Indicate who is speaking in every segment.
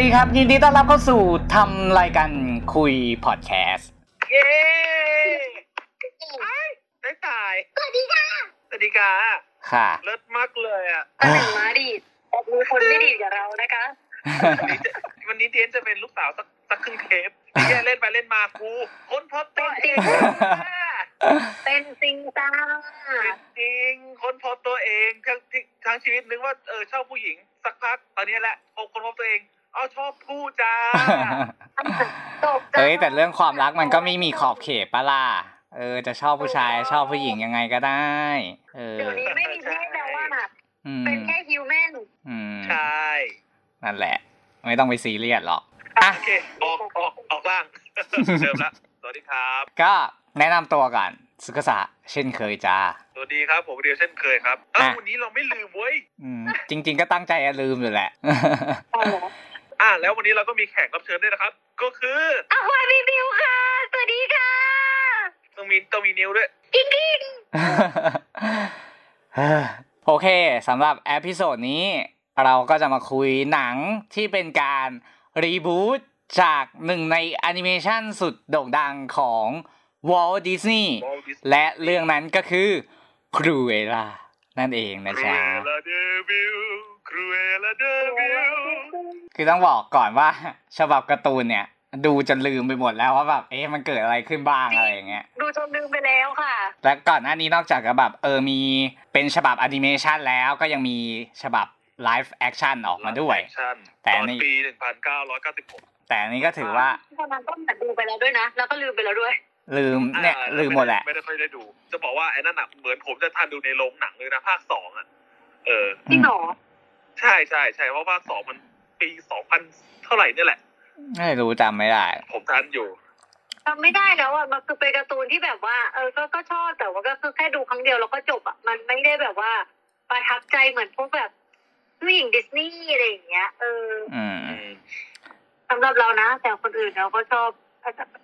Speaker 1: สวัสดีครับ ยินดีต้อนรับเข้าสู่ทำรายการคุยพอดแคสต์
Speaker 2: เย้ไอ้ได้ตาย
Speaker 3: สวัสดีค่ะ
Speaker 2: สวัสดีค่ะ
Speaker 1: ค่ะ
Speaker 2: เลิศมากเลยอะ
Speaker 3: ตำแหน่งม้าดีดแต่มีคนไม่ดีดกับเรานะคะ
Speaker 2: วันนี้จะวันนี้เดียนจะเป็นลูกสาวสักสักครึ่งเทปที่แกเล่นไปเล่นมากูคนพบตัวเอง
Speaker 3: เป็นจริงจ้า
Speaker 2: จริงคนพบตัวเองทั้งทั้งชีวิตนึกว่าเออชอบผู้หญิงสักพักตอนนี้แหละพบคนพบตัวเอง เอาชอบผู้จ้า
Speaker 3: ตกใจ
Speaker 1: เฮ้ยแต่เรื่องความรักมันก็ไม่มีขอบเขตปะล่ะเออ จะชอบผู้ชายชอบผู้หญิงยังไงก็ได้ เออ
Speaker 3: เดี๋ยวนี้ไม่มีเพศแล้วว่าน่ะ
Speaker 1: อืม
Speaker 3: เป็นแค่ฮิวแมน
Speaker 1: อืม
Speaker 2: ใช่
Speaker 1: นั่นแหละ ไม่ต้องไปซีเรียสหรอกอะ
Speaker 2: โอเคออกออกออกล่างเดิมละสวัสดีครับ
Speaker 1: ก็แนะนำตัวก่อนสุกษะเช่นเคยจ้า
Speaker 2: สวัสดีครับผมเดียวเช่นเคยครับเอ้า
Speaker 1: อะ
Speaker 2: วันนี้เราไม่ลืมเว้ย
Speaker 1: อืมจริง ๆ ก็ตั้งใจจะลืมอยู่แหละ
Speaker 2: อะแล้ววันนี้เราก็มีแขกรับเชิญด้วยนะครับ ก็คือ
Speaker 3: อ้าวรีวิวค่ะ สวัสดีค่ะ
Speaker 2: ต้องมีต้องมีนิ้วด้วย
Speaker 3: กิ๊งกิ๊ง
Speaker 1: โอเคสำหรับ episode นี้ เราก็จะมาคุยหนังที่เป็นการ reboot จากหนึ่งในแอนิเมชันสุดโด่งดังของWalt Disney
Speaker 2: Walt Disney
Speaker 1: และเรื่องนั้นก็คือ Cruella นั่นเองนะ
Speaker 2: ครู
Speaker 1: จ๊ะ
Speaker 2: เอลาเดวิล Cruella de Vil
Speaker 1: คือต้องบอกก่อนว่า ฉบับการ์ตูนเนี่ย ดูจนลืมไปหมดแล้วว่าแบบเอ๊ะมันเกิดอะไรขึ้นบ้างอะไรอย่างเงี้ย
Speaker 3: ดูจนลืมไปแล้วค่ะ
Speaker 1: และก่อนหน้านี้นอกจากจะแบบเออมีเป็นฉบับแอนิเมชันแล้วก็ยังมีฉบับ live action ออกมาด้วย แต่
Speaker 2: ตอน
Speaker 1: นี่
Speaker 2: ปี 1996
Speaker 1: แต่อันนี้ก็ถือว่า
Speaker 3: ตอนนั้นก็เหมือนดูไปแล้วด้วยนะ แล้วก็ลืมไปแล้วด้วย
Speaker 1: ลืมเนี่ย
Speaker 2: อ่า
Speaker 1: ลืมหมดแหละ
Speaker 2: ไม่ได้ค่อยได้ดู จะบอกว่าไอ้นั่นน่ะเหมือนผมจะทันดูในโรงหนังเลยนะ ภาคสองอะ เออ
Speaker 3: จริงเหรอ
Speaker 2: ใช่ใช่ใช่เพราะภาคสองมันปี2000เท่าไหร่เนี่ยแหละ
Speaker 1: ไม่รู้จำไม่ได้
Speaker 2: ผมทันอยู่
Speaker 3: จำไม่ได้แล้วอะมันคือเป็นการ์ตูนที่แบบว่า เออก็ก็ชอบแต่ว่าก็คือแค่ดูครั้งเดียวแล้วก็จบอะมันไม่ได้แบบว่าประทับใจเหมือนพวกแบบผู้หญิงดิสนีย์อะไรอย่างเงี้ยเออ
Speaker 1: อืม
Speaker 2: อืม
Speaker 3: สำหรับเรานะ แต่คนอื่นเราก็ชอบ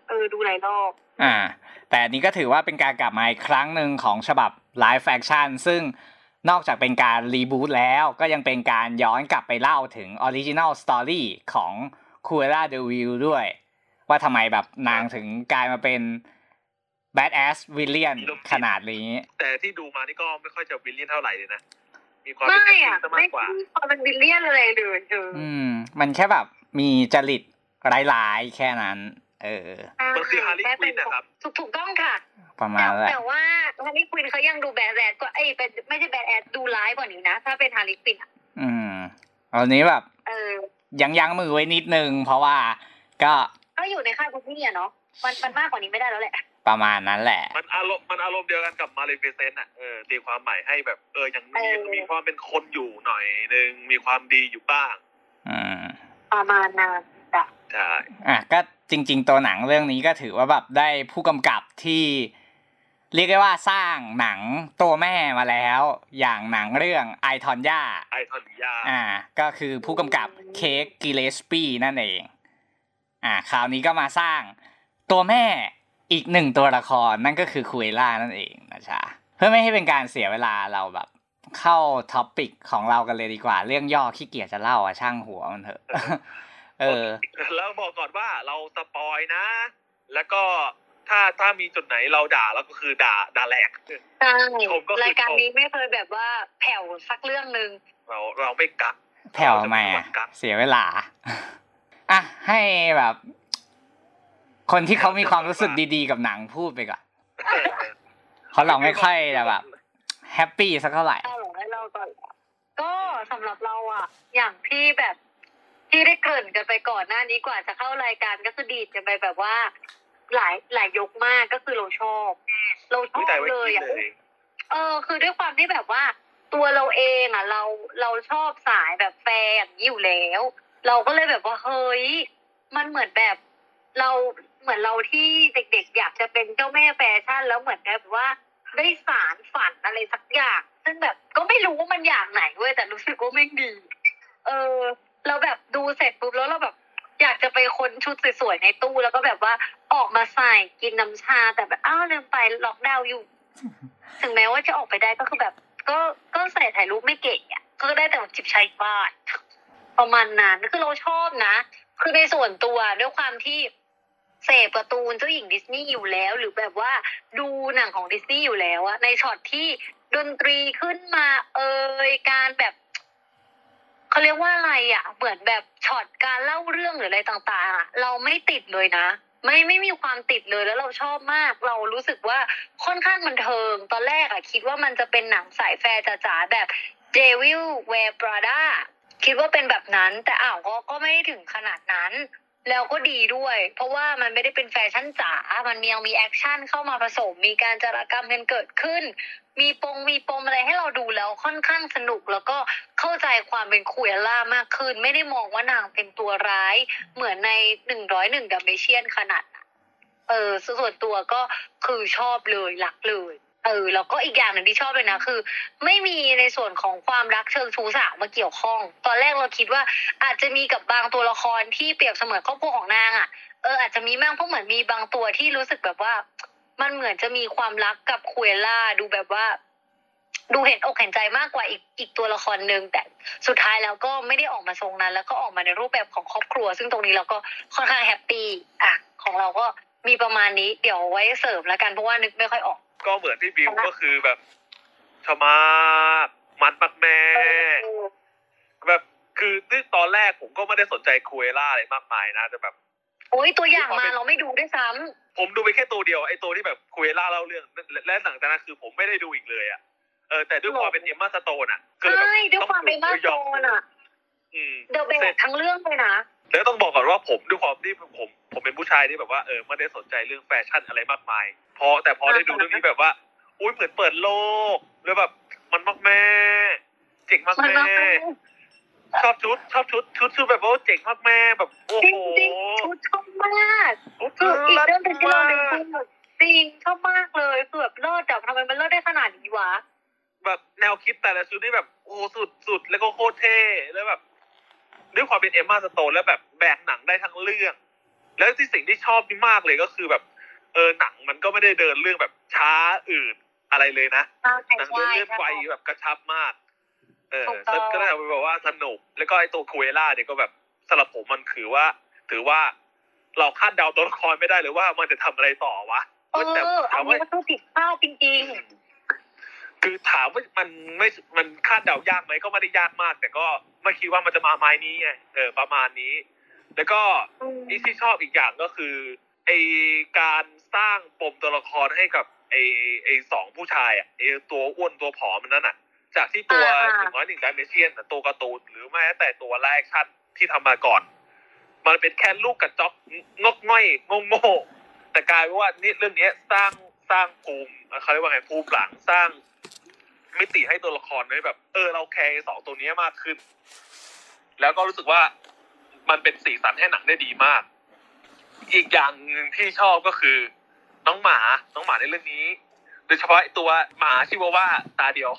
Speaker 3: เออดูหลายรอบ
Speaker 1: อ่า แต่อันนี้ก็ถือว่าเป็นการกลับมาอีกครั้งหนึ่งของฉบับ live action ซึ่ง นอกจากเป็นการ reboot แล้วก็ยังเป็นการย้อนกลับไปเล่าถึง original story ของ Cruella de Vil ด้วย ว่าทำไมแบบนางถึงกลายมาเป็น badass villain ขนาดนี้
Speaker 2: แต่ที่ดูมานี่ก็ไม่ค่อยจะ villain เท่าไหร่เลยนะ มีความเป็น
Speaker 3: ไม่
Speaker 2: แอค
Speaker 3: อะ
Speaker 2: ชั่นซะ
Speaker 3: ไม่
Speaker 2: มากกว่า
Speaker 3: มีความเป็น villain อะไรเลยเออ
Speaker 1: อืม มันแค่แบบมีจริตร้ายๆ แค่นั้น เออ
Speaker 2: มันคือ Harley Quinn นะครับ
Speaker 3: ถูกถูกต้องค่ะ
Speaker 1: ประมาณนั้นแหละ
Speaker 3: แต่ว่า Harley Quinn เขายังดู badass ก็เอ้ยเป็นไม่ใช่ badass ดูร้ายกว่านี้นะ ถ้าเป็น Harley Quinn อะ
Speaker 1: อืมอันนี้แบบ
Speaker 3: เออ
Speaker 1: ยังยั้งมือไว้นิดนึง เพราะว่าก็
Speaker 3: ก็อยู่ในค่ายดิสนีย์อะเนาะมันมันมากกว่านี้ไม่ได้แล้วแหละ
Speaker 1: ประมาณนั้นแหละ
Speaker 2: มันอารมณ์มันอารมณ์เดียวกันกับมาเลฟิเซนต์อะเออตีความใหม่ให้แบบเออยังมี
Speaker 3: เออ
Speaker 2: มีความเป็นคนอยู่หน่อยนึงมีความดีอยู่บ้าง
Speaker 1: อืม
Speaker 3: ประมาณนั้นจ้ะ
Speaker 2: ใช่
Speaker 1: อะก็ จริง ๆ ตัวหนังเรื่องนี้ก็ถือว่าแบบได้ผู้กำกับที่เรียกได้ว่าสร้างหนังตัวแม่มาแล้ว อย่างหนังเรื่องไอทอนย่า
Speaker 2: ไอทอนยา
Speaker 1: อ่า ก็คือผู้กำกับCraig Gillespie นั่นเอง อ่า คราวนี้ก็มาสร้างตัวแม่อีกหนึ่งตัวละครนั่นก็คือ Cruella นั่นเองนะจ๊ะเพื่อไม่ให้เป็นการเสียเวลาเราแบบ เข้า topic ของเรากันเลยดีกว่า เรื่องย่อขี้เกียจจะเล่าอะช่างหัวมันเถอะ เออ
Speaker 2: แล้วบอกก่อนว่าเรา spoil นะ แล้วก็ถ้าถ้ามีจุดไหนเราด่าแล้วก็คือด่าด่าแหลก
Speaker 3: ใช่
Speaker 2: ผมก็คือ
Speaker 3: รายการนี้ไม่เคยแบบว่าแผ่วสักเรื่องหนึ่ง
Speaker 2: เราเราไม่กัก
Speaker 1: แผ่วไหม
Speaker 2: เราจะ
Speaker 1: อะ
Speaker 2: เป็นคนกัก
Speaker 1: เสียเวลาอะให้แบบ คนที่เขามีความรู้สึกดีๆกับหนังพูดไปก่อน
Speaker 2: เออ
Speaker 1: เพราะเราไม่ค่อยจะแบบแฮปปี้สักเท่าไหร่
Speaker 3: เอาเหรอให้เราก่อนก็สำหรับเราอะอย่างที่แบบ ที่ได้เกริ่นกันไปก่อนหน้านี้กว่าจะเข้ารายการก็คือดีดกันไปแบบว่า หลายหลายยกมากก็คือเราชอบเราช
Speaker 2: อุ๊
Speaker 3: อยบ
Speaker 2: แต่ไม่
Speaker 3: เลย
Speaker 2: คิด
Speaker 3: อะ
Speaker 2: เลย
Speaker 3: เออ คือด้วยความที่แบบว่า ตัวเราเองอะเราเราชอบสายแบบแฟร์อย่างนี้อยู่แล้ว เราก็เลยแบบว่าเฮ้ยมันเหมือนแบบเราเหมือนเราที่เด็กๆ อยากจะเป็นเจ้าแม่แฟชั่นแล้วเหมือนแบบว่าได้สารฝันอะไรสักอย่าง ซึ่งแบบก็ไม่รู้ว่ามันอย่างไหนเว้ยแต่รู้สึกว่าแม่งดี เออ เราแบบดูเสร็จปุ๊บแล้วเราแบบ อยากจะไปคนชุดสวยๆในตู้แล้วก็แบบว่าออกมาใส่กินน้ำชาแต่แบบอ้าวลืมไปล็อกดาวน์อยู่ ถึงแม้ว่าจะออกไปได้ก็คือแบบ ก็ก็ใส่ถ่ายรูปไม่เก่งอะก็ได้แต่จิบชายบ้านประมาณนั้นคือเราชอบนะ คือในส่วนตัวด้วยความที่เสพการ์ตูนเจ้าหญิงดิสนีย์อยู่แล้ว หรือแบบว่าดูหนังของดิสนีย์อยู่แล้วอะในช็อตที่ดนตรีขึ้นมาเอยการแบบ เขาเรียกว่าอะไรอะเหมือนแบบช็อตการเล่าเรื่องหรืออะไรต่างๆอะเราไม่ติดเลยนะ ไม่ไม่มีความติดเลยแล้วเราชอบมาก เรารู้สึกว่าค่อนข้างบันเทิง ตอนแรกอะคิดว่ามันจะเป็นหนังสายแฟร์จ๋าๆแบบเดวิลเว a r Prada คิดว่าเป็นแบบนั้น แต่อ้าวก็ก็ไม่ได้ถึงขนาดนั้น แล้วก็ดีด้วย เพราะว่ามันไม่ได้เป็นแฟชั่นจ๋า มันยังมีแอคชั่นเข้ามาผสม มีการจารกรรมกันเกิดขึ้น มีปงมีปมอะไรให้เราดูแล้วค่อนข้างสนุก แล้วก็เข้าใจความเป็น Cruella มากขึ้น ไม่ได้มองว่านางเป็นตัวร้าย เหมือนในหนึ่งร้อยหนึ่งดัมเบเชียนขนาด เออส่วนตัวก็คือชอบเลยรักเลย เออแล้วก็อีกอย่างหนึ่งที่ชอบเลยนะคือ ไม่มีในส่วนของความรักเชิงชู้สาวมาเกี่ยวข้อง ตอนแรกเราคิดว่าอาจจะมีกับบางตัวละครที่เปรียบเสมือนครอบครัวของนางอะเอออาจจะมีบ้างเพราะเหมือนมีบางตัวที่รู้สึกแบบว่า มันเหมือนจะมีความรักกับคุเอล่าดูแบบว่า ดูเห็นอกเห็นใจมากกว่าอีกอีกตัวละครหนึ่งแต่สุดท้ายแล้วก็ไม่ได้ออกมาทรงนั้น แล้วก็ออกมาในรูปแบบของครอบครัว ซึ่งตรงนี้เราก็ค่อนข้าง happy อะของเราก็มีประมาณนี้เดี๋ยวไว้เสริมแล้วกันเพราะว่านึกไม่ค่อยออก
Speaker 2: ก็เหมือนที่บิวก็คือแบบชอบมากมันมากแม่งแบบคือที่ตอนแรกผมก็ไม่ได้สนใจ Cruella อะไรมากมายนะแต่แบบ
Speaker 3: โอ้ยตัวอย่างมาเราไม่ดูด้วยซ้ำ
Speaker 2: ผมดูไปแค่ตัวเดียวไอ้ตัวที่แบบ Cruella เล่าเรื่องและและหลังจากนั้นคือผมไม่ได้ดูอีกเลยอะเออแต่ด้วยความเป็น Emma Stone อะก็เลยแบบ
Speaker 3: ใช่ด้วยความเป็น Emma Stone อะ
Speaker 2: อืม
Speaker 3: the best ทั้งเรื่องเลยนะ
Speaker 2: แล้วต้องบอกก่อนว่าผมด้วยความที่ผม ผมเป็นผู้ชายที่แบบว่าเออไม่ได้สนใจเรื่องแฟชั่นอะไรมากมาย พอแต่พอได้ดูเรื่องนี้แบบว่า อุ้ยเหมือนเปิดโลกแล้วแบบมันมากแม่งเจ๋งมาก
Speaker 3: มัน
Speaker 2: แม่ง
Speaker 3: มาก
Speaker 2: ชอบชุดชอบชุดชุดชุดแบบว่าเจ๋งมากแม่งแบบโอ้
Speaker 3: จริ
Speaker 2: โห
Speaker 3: งจริงๆชุดชอบมากคืออีกเรื่องหนึงที่เราลืมพูดจริงชอบมากเลยคือแบบเลิศแต่ทำไมมันเลิศได้ขนาดนี้วะ
Speaker 2: แบบแนวคิดแต่ละชุดนี่แบบโอ้สุดสุดแล้วก็โคตรเท่แล้วแบบ ด้วยความเป็นเอมมาสโตนแล้วแบบแบกหนังได้ทั้งเรื่อง แล้วที่สิ่งที่ชอบมากเลยก็คือแบบ เออหนังมันก็ไม่ได้เดินเรื่องแบบช้าอืดอะไรเลยนะ
Speaker 3: ใช่
Speaker 2: หนัง
Speaker 3: ใช่
Speaker 2: เดินเรื่องไวแบบกระชับมาก เออ
Speaker 3: ถูกต้อง
Speaker 2: ก็ได้ไปบอกว่าสนุก แล้วก็ไอตัวคุเอล่าเนี่ยก็แบบสำหรับผมมันคือว่า ถือว่าเราคาดเดาตัวละครไม่ได้เลยว่ามันจะทำอะไรต่อวะ
Speaker 3: เอ
Speaker 2: แต่
Speaker 3: ออั
Speaker 2: ถานม
Speaker 3: นี้
Speaker 2: ว่า
Speaker 3: ก็คือผิดพลาดจริง
Speaker 2: คือถามว่ามันไม่มันคาดเดายากไหมก็ไม่ได้ยากมาก แต่ก็ไม่คิดว่ามันจะมาไม้นี้ไงเออประมาณนี้ แล้วก็
Speaker 3: ๆอืม
Speaker 2: อีกที่ชอบอีกอย่างก็คือไอการสร้างปมตัวละครให้กับไอไอสองผู้ชายอะไอตัวอ้วนตัวผอมมันนั่นอะ จากที่ตัวหนึ่งร้อยหนึ่งดิเมเชียนตัวการ์ตูนหรือแม้แต่ตัว live actionที่ทำมาก่อน มันเป็นแค่ลูกกระจอกงกง่อยงงโง่แต่กลายเป็นว่านี่เรื่องเนี้ยสร้างสร้างภูมิเขาเรียกว่าไงภูมิหลังสร้าง มิติให้ตัวละครไว้แบบ เออ เราแคร์ไอ้สองตัวเนี้ยมากขึ้น แล้วก็รู้สึกว่ามันเป็นสีสันให้หนังได้ดีมาก อีกอย่างหนึ่งที่ชอบก็คือ น้องหมา น้องหมาในเรื่องนี้ โดยเฉพาะไอ้ตัวหมาชิวาว่าตาเดียว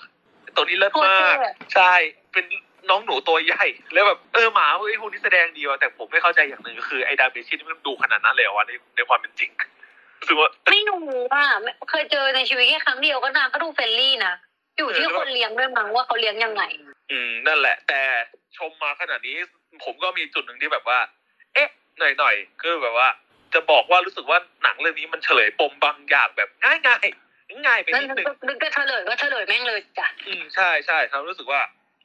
Speaker 2: ตัวนี้เลิศมาก ใช่ เป็นน้องหนูตัวใหญ่ แล้วแบบเออหมาไอ้พวกนี้แสดงดีว่ะแต่ผมไม่เข้าใจอย่างหนึ่งก็คือไอ้ดาเมชินมันดุขนาดนั้นเลยเหรอวะในในความเป็นจริงรู้สึกว่า
Speaker 3: ไม่รู้อะไม่เคยเจอในชีวิตแค่ครั้งเดียวก็นางก็ดู friendly นะ อยู่ที่คนเลี้ยงด้วยมั้งว่าเขาเลี้ยงยังไง
Speaker 2: อืมนั่นแหละ แต่ชมมาขนาดนี้ ผมก็มีจุดหนึ่งที่แบบว่า เอ๊ะ หน่อยหน่อยๆคือแบบว่า จะบอกว่ารู้สึกว่าหนังเรื่องนี้มันเฉลยปมบางอย่างแบบง่ายง่ายๆง่ายไป
Speaker 3: นั่น
Speaker 2: นิดนึง
Speaker 3: นึกจะเฉลยก็เฉลยแม่งเลยจ้ะ
Speaker 2: อืมใช่ใช่ครับรู้สึกว่า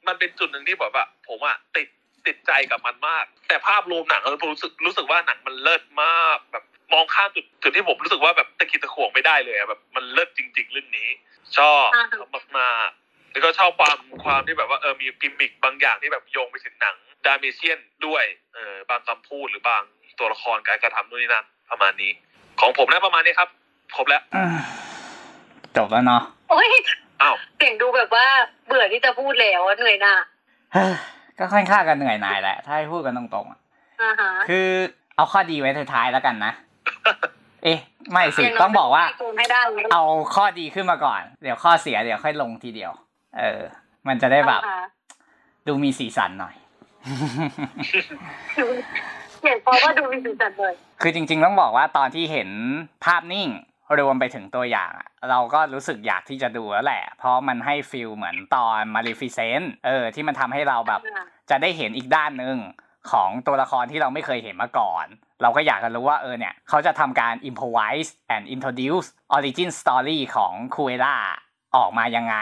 Speaker 2: มันเป็นจุดหนึ่งที่แบบว่า ผมอะติดติดใจกับมันมาก แต่ภาพรวมหนังเรารู้สึกรู้สึกว่าหนังมันเลิศมากแบบ มองข้ามจุดจุดที่ผมรู้สึกว่าแบบตะกิดตะขวงไม่ได้เลยอะแบบมันเลิศจริง ๆ เรื่องนี้ ชอบชอบมากๆแล้วก็ชอบความความที่แบบว่าเออมีกิมมิคบางอย่างที่แบบโยงไปถึงหนังดาเมเชียนด้วยเออบางคำพูดหรือบางตัวละครการกระทำนู่นนี่นั่นประมาณนี้ ของผมนะประมาณนี้ครับครบแล้ว
Speaker 1: อืมจบแล้วเนาะ
Speaker 3: โอ้ย
Speaker 2: อ้าว
Speaker 3: เสียงดูแบบว่าเบื่อที่จะพูดแล้วอะเหนื่อยหน้า
Speaker 1: เฮ้ยก็ค่อนข้างกันเหนื่อยหน่ายแหละ ถ้าให้พูดกันตรงๆอะ
Speaker 3: อ่าฮะ
Speaker 1: คือเอาข้อดีไว้ท้ายๆแล้วกันนะ เอ๊ะไม่สิ
Speaker 3: ย่น้ย
Speaker 1: ต้องบอกว่า
Speaker 3: ให้กูให้ได้เลย
Speaker 1: เอาข้อดีขึ้นมาก่อน เดี๋ยวข้อเสียเดี๋ยวค่อยลงทีเดียว เออ มันจะได้แบบ
Speaker 3: อ่าฮะ
Speaker 1: ดูมีสีสันหน่อย
Speaker 3: เห็นเพราะว่าดูมีสีสันเลย
Speaker 1: คือจริง ๆ ต้องบอกว่าตอนที่เห็นภาพนิ่งรวมไปถึงตัวอย่างอะเราก็รู้สึกอยากที่จะดูแล้วแหละ เพราะมันให้ feel เหมือนตอน Maleficent เออ ที่มันทำให้เราแบบ จะได้เห็นอีกด้านหนึ่ง ของตัวละครที่เราไม่เคยเห็นมาก่อน เราก็อยากจะรู้ว่าเออเนี่ยเขาจะทำการ improvise and introduce origin story ของ Cruella ออกมายังไง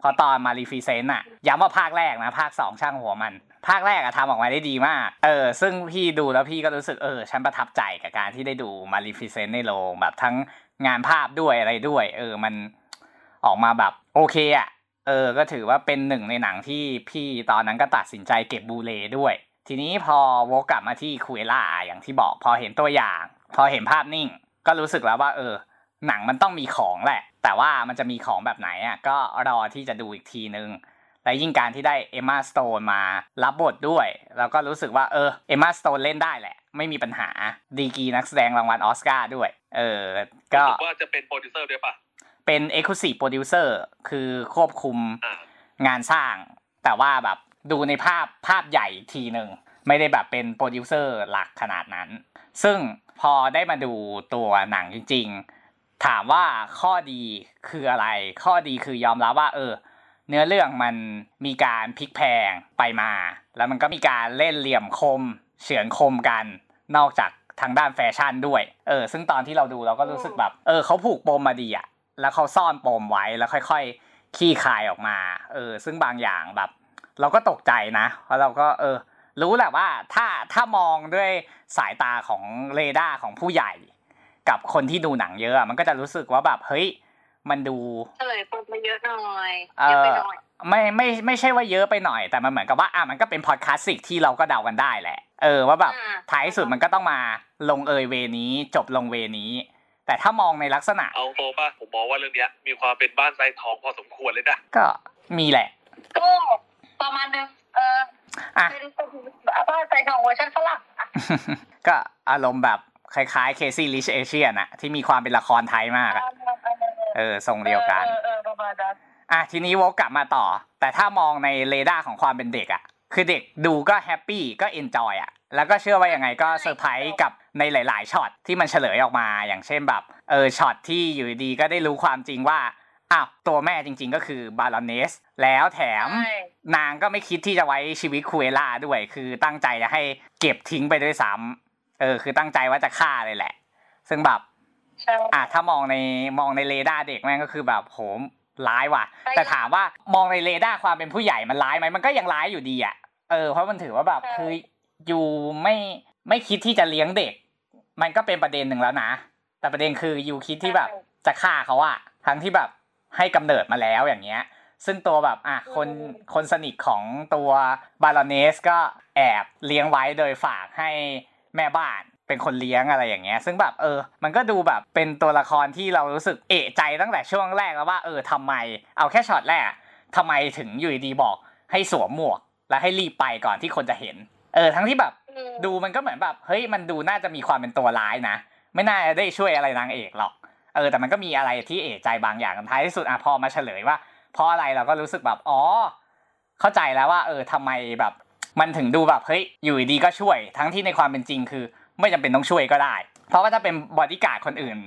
Speaker 1: พอตอน Maleficent อะย้ำว่าภาคแรกนะ ภาคสองช่างหัวมัน ภาคแรกอะทำออกมาได้ดีมาก เออ ซึ่งพี่ดูแล้วพี่ก็รู้สึกเออ ฉันประทับใจกับการที่ได้ดู Maleficent ในโรงแบบทั้งงานภาพด้วยอะไรด้วย เออมันออกมาแบบโอเคอะเออ ก็ถือว่าเป็นหนึ่งในหนังที่พี่ตอนนั้นก็ตัดสินใจเก็บ Blu-ray ด้วย ทีนี้พอวกกลับมาที่ Cruella อย่างที่บอกพอเห็นตัวอย่าง พอเห็นภาพนิ่ง ก็รู้สึกแล้วว่า เออ หนังมันต้องมีของแหละ แต่ว่ามันจะมีของแบบไหนอะก็รอที่จะดูอีกทีนึงและยิ่งการที่ได้ Emma Stone มารับบทด้วยแล้วก็รู้สึกว่าเออ Emma Stone เล่นได้แหละ ไม่มีปัญหาดีกรีนักแสดงรางวัลออสการ์ด้วย เออ ก็
Speaker 2: รู้สึว่าจะเป็นโปรดิวเซอร์ด้วยปะ
Speaker 1: เป็น Executive Producer คือควบคุม
Speaker 2: อ่า
Speaker 1: งานสร้าง แต่ว่าแบบ ดูในภาพภาพใหญ่ทีหนึ่งไม่ได้แบบเป็นโปรดิวเซอร์หลักขนาดนั้น ซึ่งพอได้มาดูตัวหนังจริง ๆ ถามว่าข้อดีคืออะไร ข้อดีคือยอมรับว่า เออ เนื้อเรื่องมันมีการพลิกแพงไปมา แล้วมันก็มีการเล่นเหลี่ยมคม เฉือนคมกัน นอกจากทางด้านแฟชั่นด้วย เออ ซึ่งตอนที่เราดูเราก็รู้สึกแบบ เออเขาผูกปมมาดีอะแล้วเขาซ่อนปมไว้แล้วค่อย ๆ ขี้คายออกมา เออ ซึ่งบางอย่างแบบ เราก็ตกใจนะเพราะเราก็เออ รู้แหละว่าถ้าถ้ามองด้วยสายตาของเรดาร์ของผู้ใหญ่ กับคนที่ดูหนังเยอะอะมันก็จะรู้สึกว่าแบบเฮ้ยมันดู
Speaker 3: เฉลยปมมาเยอะหน่อย
Speaker 1: เอ่อ
Speaker 3: เยอะไปหน่อย
Speaker 1: ไม่ไม่ไม่ใช่ว่าเยอะไปหน่อย แต่มันเหมือนกับว่าอะมันก็เป็นพอดคาสติกที่เราก็เดากันได้แหละ เออว่าแบบ
Speaker 3: อ่า
Speaker 1: ท้ายสุดมันก็ต้องมาลงเอยเวนี้จบลงเวนี้ แต่ถ้ามองในลักษณะ
Speaker 2: เอาโตป่ะผมมองว่าเรื่องเนี้ย มีความเป็นบ้านทรายทองพอสมควรเลยนะ
Speaker 1: ก็มีแหละ
Speaker 3: ก็ ประมาณนึงเออ
Speaker 1: อะ
Speaker 3: เป็นบ้านทรายทองเวอร์ชันฝรั่งอะ
Speaker 1: ก็อารมณ์แบบคล้ายๆ Crazy Rich Asian อะที่มีความเป็นละครไทยมากอะเออทรงเดียวกัน
Speaker 3: เออเออประมาณนั้น
Speaker 1: อะทีนี้วกกลับมาต่อ แต่ถ้ามองในเรดาร์ของความเป็นเด็กอะคือเด็กดูก็ happy ก็ enjoy อะแล้วก็เชื่อว่ายังไงก็เซอร์ไพรส์กับในหลาย ๆช็อตที่มันเฉลยออกมา อย่างเช่นแบบ เออช็อตที่อยู่ดีๆก็ได้รู้ความจริงว่า อ้าวตัวแม่จริงๆก็คือ Baroness แล้วแถม
Speaker 3: ใช่
Speaker 1: นางก็ไม่คิดที่จะไว้ชีวิต Cruella ด้วย คือตั้งใจจะให้เก็บทิ้งไปด้วยซ้ำเออ คือตั้งใจว่าจะฆ่าเลยแหละ ซึ่งแบบ
Speaker 3: ใช่
Speaker 1: อะถ้ามองในมองในเรดาร์เด็กแม่งก็คือแบบโหดร้ายว่ะ
Speaker 3: ใช่
Speaker 1: แต่ถามว่ามองในเรดาร์ความเป็นผู้ใหญ่มันร้ายไหมมันก็ยังร้ายอยู่ดีอะเออเพราะมันถือว่าแบบคืออยู่ไม่ไม่คิดที่จะเลี้ยงเด็ก มันก็เป็นประเด็นหนึ่งแล้วนะ แต่ประเด็นคืออยู่คิดที่แบบจะฆ่าเขาอะทั้งที่แบบ ให้กำเนิดมาแล้วอย่างเงี้ย ซึ่งตัวแบบอะคนคนสนิทของตัวบารอนเนสก็แอบเลี้ยงไว้โดยฝากให้แม่บ้านเป็นคนเลี้ยงอะไรอย่างเงี้ย ซึ่งแบบเออ มันก็ดูแบบเป็นตัวละครที่เรารู้สึกเอะใจตั้งแต่ช่วงแรกแล้วว่าเออทำไม เอาแค่ช็อตแรกอะทำไมถึงอยู่ดีๆบอกให้สวมหมวก แล้วให้รีบไปก่อนที่คนจะเห็น เออทั้งที่แบบ
Speaker 3: อืม
Speaker 1: ดูมันก็เหมือนแบบเฮ้ยมันดูน่าจะมีความเป็นตัวร้ายนะ ไม่น่าจะได้ช่วยอะไรนางเอกหรอก เออแต่มันก็มีอะไรที่เอะใจบางอย่างท้ายที่สุดอะพอมาเฉลยว่า เพราะอะไรเราก็รู้สึกแบบอ๋อเข้าใจแล้วว่า เออทำไมแบบ มันถึงดูแบบเฮ้ยอยู่ดีก็ช่วย ทั้งที่ในความเป็นจริงคือ ไม่จำเป็นต้องช่วยก็ได้ เพราะว่าถ้าเป็นบอดี้การ์ดคนอื่น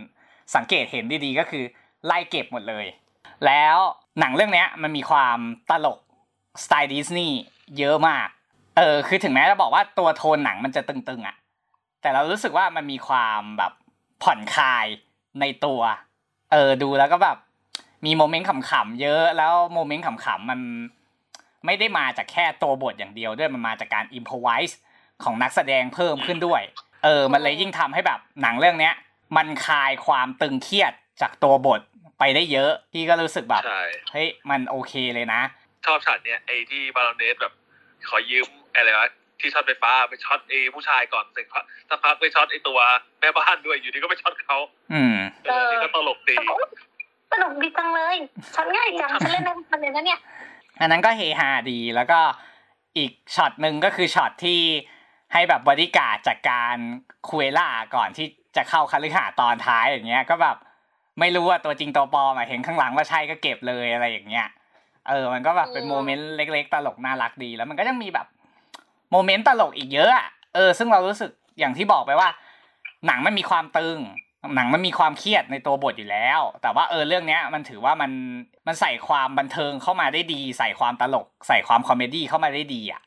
Speaker 1: สังเกตเห็นดีๆก็คือไล่เก็บหมดเลย แล้วหนังเรื่องนี้มันมีความตลกสไตล์ดิสนีย์เยอะมากเออคือถึงแม้จะบอกว่าตัวโทนหนังมันจะตึงๆอะแต่เรารู้สึกว่ามันมีความแบบผ่อนคลาย ในตัว เออดูแล้วก็แบบ มี moment ขำๆเยอะแล้ว moment ขำๆมันไม่ได้มาจากแค่ตัวบทอย่างเดียวด้วยมันมาจากการ improvise ของนักแสดงเพิ่มขึ้นด้วย เออ มันเลยยิ่งทำให้แบบหนังเรื่องเนี้ย มันคลายความตึงเครียดจากตัวบทไปได้เยอะพี่ก็รู้สึกแบบ
Speaker 2: ใช่
Speaker 1: เฮ้ยมันโอเคเลยนะ
Speaker 2: ชอบฉากเนี้ยไอ้ที่ Baroness แบบ ขอยืมอะไรวะ ที่ช็อตไฟฟ้าไปช็อตไอ้ผู้ชายก่อนเสร็จพักสักพักไปช็อตไอ้ตัวแม่บ้านด้วยอยู่ดีก็ไปช็อตเขา
Speaker 1: อืม
Speaker 2: เออนี่ก็ตลกดี
Speaker 3: สนุกดีจังเลยฉันง่ายจังฉันเล่นได้ทันเลยนะเนี่ย
Speaker 1: อันนั้นก็เฮฮาดีแล้วก็อีกช็อตหนึ่งก็คือช็อตที่ให้แบบบริการดจากการคุเอล่าก่อนที่จะเข้าคาลิหาสน์ตอนท้ายอย่างเงี้ย ก็แบบไม่รู้ว่าตัวจริงตัวปลอมอะเห็นข้างหลังว่าใช่ก็เก็บเลยอะไรอย่างเงี้ย เออ มันก็แบบเป็น
Speaker 3: อืม
Speaker 1: moment เล็ก ๆ ตลกน่ารักดีแล้วมันก็ยังมีแบบ moment ตลกอีกเยอะอะเออ ซึ่งเรารู้สึกอย่างที่บอกไปว่า หนังมันมีความตึง หนังมันมีความเครียดในตัวบทอยู่แล้ว แต่ว่าเออเรื่องเนี้ยมันถือว่ามันมันใส่ความบันเทิงเข้ามาได้ดี ใส่ความตลก ใส่ความ comedy เข้ามาได้ดีอะ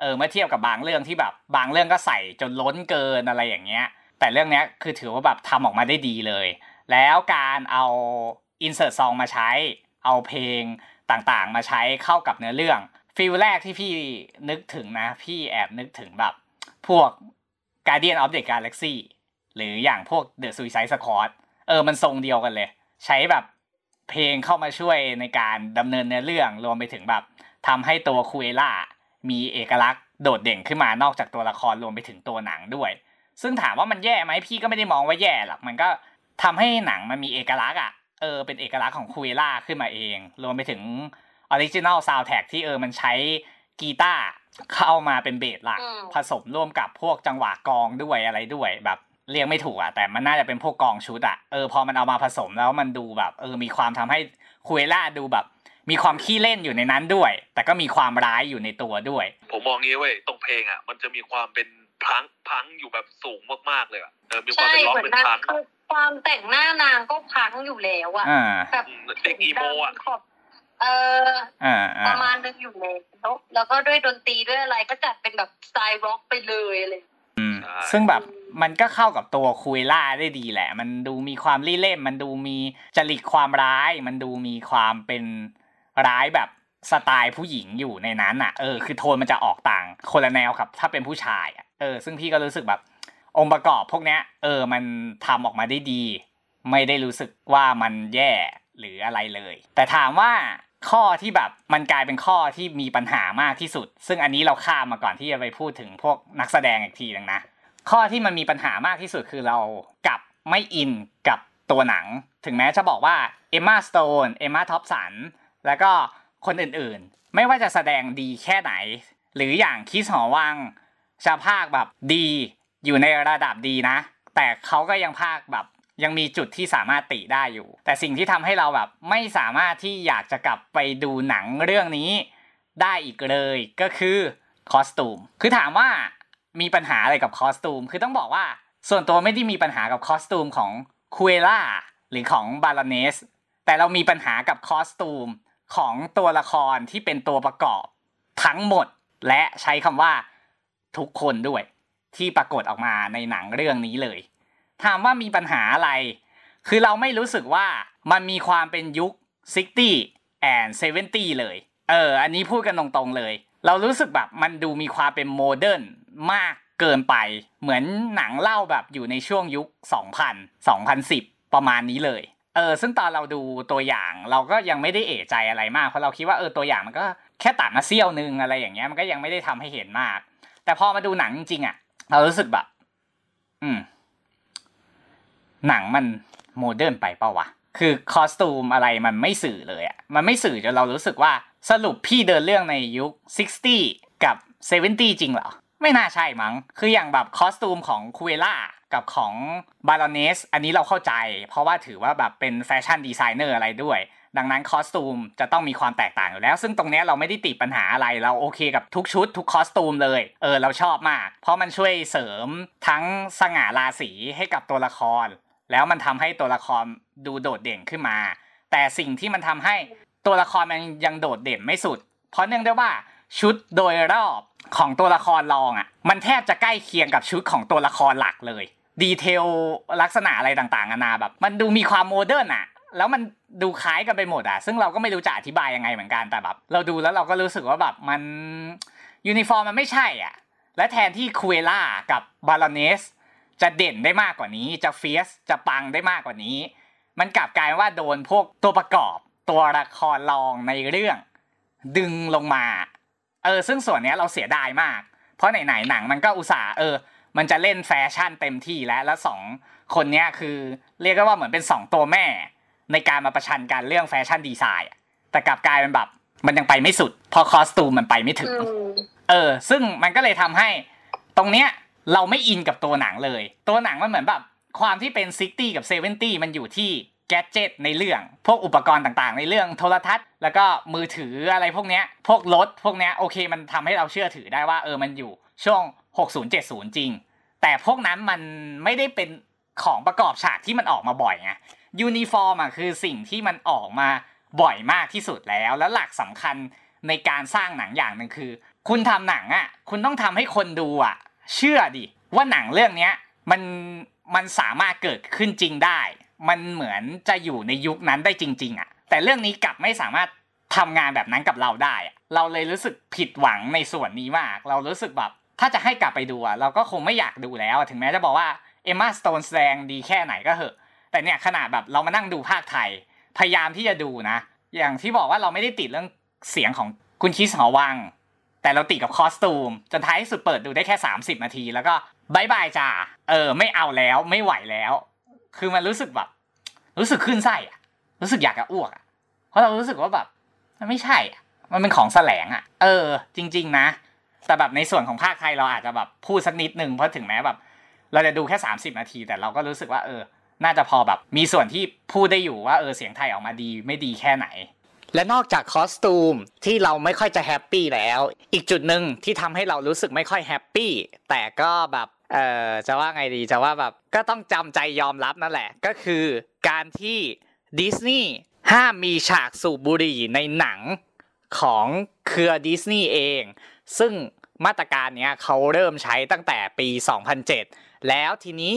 Speaker 1: เออเมื่อเทียบกับบางเรื่องที่แบบ บางเรื่องก็ใส่จนล้นเกินอะไรอย่างเงี้ย แต่เรื่องเนี้ยคือถือว่าแบบทำออกมาได้ดีเลย แล้วการเอาอินเสิร์ตซองมาใช้ เอาเพลงต่างๆ มาใช้เข้ากับเนื้อเรื่อง ฟิลแรกที่พี่นึกถึงนะ พี่แอบนึกถึงแบบ พวก Guardian of the Galaxy หรืออย่างพวก The Suicide Squad เออมันทรงเดียวกันเลย ใช้แบบเพลงเข้ามาช่วยในการดำเนินเนื้อเรื่องรวมไปถึงแบบทำให้ตัวคุเอล่ามีเอกลักษณ์โดดเด่นขึ้นมานอกจากตัวละครรวมไปถึงตัวหนังด้วย ซึ่งถามว่ามันแย่ไหมพี่ก็ไม่ได้มองว่าแย่หรอกมันก็ทำให้หนังมันมีเอกลักษณ์อะเออเป็นเอกลักษณ์ของ Cruella ขึ้นมาเอง รวมไปถึง original soundtrack ที่เออมันใช้กีตาร์เข้ามาเป็น base หลัก
Speaker 3: อืม
Speaker 1: ผสมร่วมกับพวกจังหวะกลองด้วยอะไรด้วยแบบเรียกไม่ถูกอะแต่มันน่าจะเป็นพวกกลองชุดอะเออพอมันเอามาผสมแล้วมันดูแบบ เออมีความทำให้ Cruella ดูแบบ มีความขี้เล่นอยู่ในนั้นด้วย แต่ก็มีความร้ายอยู่ในตัวด้วย
Speaker 2: ผมมองงี้เว้ยตรงเพลงอะมันจะมีความเป็นพังพังอยู่แบบสูงมากๆเลยอะเออมีความ
Speaker 3: ใช่
Speaker 2: เป็นล็อก
Speaker 3: เหมือน
Speaker 2: เป็น
Speaker 3: นาง
Speaker 2: พัง
Speaker 3: คือความแต่งหน้านางก็พังอยู่แล้วอะ
Speaker 1: อ่า
Speaker 3: แบบ
Speaker 2: อืมเด็กอีโมอะ
Speaker 3: ขอบ เออ
Speaker 1: อ่า
Speaker 3: ป
Speaker 1: อ่า
Speaker 3: ระมาณนึงอยู่แล้วแล้วก็ด้วยดนตรีด้วยอะไรก็จัดเป็นแบบสไตล์ร็อกไปเลยอะไรอย่างเงี้ย
Speaker 1: อืม
Speaker 2: ใช่
Speaker 1: ซึ่งแบบมันก็เข้ากับตัวคุเอล่าได้ดีแหละ มันดูมีความรี่เล่ม มันดูมีจริตความร้าย มันดูมีความเป็นร้ายแบบสไตล์ผู้หญิงอยู่ในนั้นอะ เออ คือโทนมันจะออกต่างคนละแนวครับ ถ้าเป็นผู้ชายอะ เออ ซึ่งพี่ก็รู้สึกแบบ องค์ประกอบพวกเนี้ย เออ มันทำออกมาได้ดี ไม่ได้รู้สึกว่ามันแย่หรืออะไรเลย แต่ถามว่า ข้อที่แบบมันกลายเป็นข้อที่มีปัญหามากที่สุด ซึ่งอันนี้เราข้ามมาก่อนที่จะไปพูดถึงพวกนักแสดงอีกทีนึงนะข้อที่มันมีปัญหามากที่สุดคือเรากลับไม่อินกับตัวหนัง ถึงแม้จะบอกว่าเอมมาสโตนเอมมาท็อปสันแล้วก็คนอื่นๆ ไม่ว่าจะแสดงดีแค่ไหน หรืออย่างคิสหอวังจะภาคแบบดีอยู่ในระดับดีนะ แต่เขาก็ยังภาคแบบ ยังมีจุดที่สามารถติได้อยู่ แต่สิ่งที่ทำให้เราแบบไม่สามารถที่อยากจะกลับไปดูหนังเรื่องนี้ได้อีกเลยก็คือคอสตูม คือถามว่ามีปัญหาอะไรกับคอสตูม คือต้องบอกว่าส่วนตัวไม่ได้มีปัญหากับคอสตูมของคุเอล่าหรือของบาลาเนส แต่เรามีปัญหากับคอสตูมของตัวละครที่เป็นตัวประกอบ ทั้งหมดและใช้คำว่าทุกคนด้วย ที่ปรากฏออกมาในหนังเรื่องนี้เลย ถามว่ามีปัญหาอะไร คือเราไม่รู้สึกว่ามันมีความเป็นยุค 60 and 70 เลย เออ อันนี้พูดกันตรงๆเลย เรารู้สึกแบบมันดูมีความเป็น modern มากเกินไป เหมือนหนังเล่าแบบอยู่ในช่วงยุค 2000 2010 ประมาณนี้เลย เออ ซึ่งตอนเราดูตัวอย่างเราก็ยังไม่ได้เอะใจอะไรมาก เพราะเราคิดว่าเออตัวอย่างมันก็แค่ตัดมาเสี้ยวนึงอะไรอย่างเงี้ยมันก็ยังไม่ได้ทำให้เห็นมาก แต่พอมาดูหนังจริงอะเรารู้สึกแบบ อืม หนังมัน modern ไปเปล่าวะ คือ costume อะไรมันไม่สื่อเลยอะ่ะมันไม่สื่อจนเรารู้สึกว่าสรุปพี่เดินเรื่องในยุค 60 กับ 70 จริงเหรอ ไม่น่าใช่มั้ง คืออย่างแบบ costume ของ Cruella กับของ Baroness อันนี้เราเข้าใจ เพราะว่าถือว่าแบบเป็น fashion designer อะไรด้วย ดังนั้น costume จะต้องมีความแตกต่างอยู่แล้ว ซึ่งตรงเนี้ยเราไม่ได้ติดปัญหาอะไร เราโอเคกับทุกชุด ทุก costume เลย เออเราชอบมาก เพราะมันช่วยเสริมทั้งสง่าราศีให้กับตัวละคร แล้วมันทำให้ตัวละครดูโดดเด่นขึ้นมา แต่สิ่งที่มันทำให้ตัวละครมันยังโดดเด่นไม่สุด เพราะเนื่องด้วยว่าชุดโดยรอบของตัวละครรองอะ มันแทบจะใกล้เคียงกับชุดของตัวละครหลักเลย detail ลักษณะอะไรต่างๆนานาแบบ มันดูมีความ modern อะ แล้วมันดูคล้ายกันไปหมดอะ ซึ่งเราก็ไม่รู้จะอธิบายยังไงเหมือนกันแต่แบบ เราดูแล้วเราก็รู้สึกว่าแบบมันยูนิฟอร์มมันไม่ใช่อะ และแทนที่ Cruella กับ Baroness จะเด่นได้มากกว่านี้ จะ fierce จะปังได้มากกว่านี้ มันกลับกลายว่าโดนพวกตัวประกอบตัวละครรองในเรื่อง ดึงลงมา เออ ซึ่งส่วนเนี้ยเราเสียดายมาก เพราะไหนๆหนังมันก็อุตส่าห์เออ มันจะเล่นแฟชั่นเต็มที่แล้ว แล้วสองคนเนี้ยคือ เรียกได้ว่าเหมือนเป็นสองตัวแม่ ในการมาประชันกันเรื่อง fashion design อะแต่กลับกลายเป็นแบบมันยังไปไม่สุดเพราะ costume มันไปไม่ถึง
Speaker 3: อืม
Speaker 1: เออ ซึ่งมันก็เลยทำให้ ตรงเนี้ย เราไม่ in กับตัวหนังเลย ตัวหนังมันเหมือนแบบความที่เป็น sixty กับ seventy มันอยู่ที่ gadget ในเรื่อง พวกอุปกรณ์ต่างๆ ในเรื่องโทรทัศน์ แล้วก็มือถืออะไรพวกเนี้ย พวกรถพวกเนี้ยโอเคมันทำให้เราเชื่อถือได้ว่าเออมันอยู่ช่วง 60-70 จริง แต่พวกนั้นมันไม่ได้เป็นของประกอบฉากที่มันออกมาบ่อยไงยูนิฟอร์มอะคือสิ่งที่มันออกมาบ่อยมากที่สุดแล้ว แล้วหลักสำคัญในการสร้างหนังอย่างหนึ่งคือ คุณทำหนังอะคุณต้องทำให้คนดูอะ เชื่อดิว่าหนังเรื่องเนี้ยมันมันสามารถเกิดขึ้นจริงได้ มันเหมือนจะอยู่ในยุคนั้นได้จริง ๆอะ แต่เรื่องนี้กลับไม่สามารถทำงานแบบนั้นกับเราได้อะเราเลยรู้สึกผิดหวังในส่วนนี้มาก เรารู้สึกแบบถ้าจะให้กลับไปดูอะเราก็คงไม่อยากดูแล้ว ถึงแม้จะบอกว่าเอมมาสโตนแสดงดีแค่ไหนก็เหอะ แต่เนี่ยขนาดแบบเรามานั่งดูภาคไทย พยายามที่จะดูนะ อย่างที่บอกว่าเราไม่ได้ติดเรื่องเสียงของคุณคิสหอวัง แต่เราติดกับคอสตูม จนท้ายสุดเปิดดูได้แค่ 30 นาที แล้วก็บายบายจ้าเออ ไม่เอาแล้วไม่ไหวแล้ว คือมันรู้สึกแบบ รู้สึกขึ้นไส้อะรู้สึกอยากจะอ้วกอะเพราะเรารู้สึกว่าแบบ มันไม่ใช่อะมันเป็นของแสลงอะเออ จริง ๆ นะ แต่แบบในส่วนของภาคไทยเราอาจจะแบบพูดสักนิดนึงเพราะถึงแม้แบบ เราจะดูแค่ 30 นาที แต่เราก็รู้สึกว่าเออ น่าจะพอแบบ มีส่วนที่พูดได้อยู่ว่าเออเสียงไทยออกมาดีไม่ดีแค่ไหน และนอกจาก costume ที่เราไม่ค่อยจะ happy แล้ว อีกจุดหนึ่งที่ทำให้เรารู้สึกไม่ค่อย happy แต่ก็แบบเออจะว่าไงดีจะว่าแบบก็ต้องจำใจยอมรับนั่นแหละ ก็คือการที่ดิสนีย์ห้ามมีฉากสูบบุหรี่ในหนังของเครือดิสนีย์เอง ซึ่งมาตรการเนี้ยเขาเริ่มใช้ตั้งแต่ปี 2007 แล้วทีนี้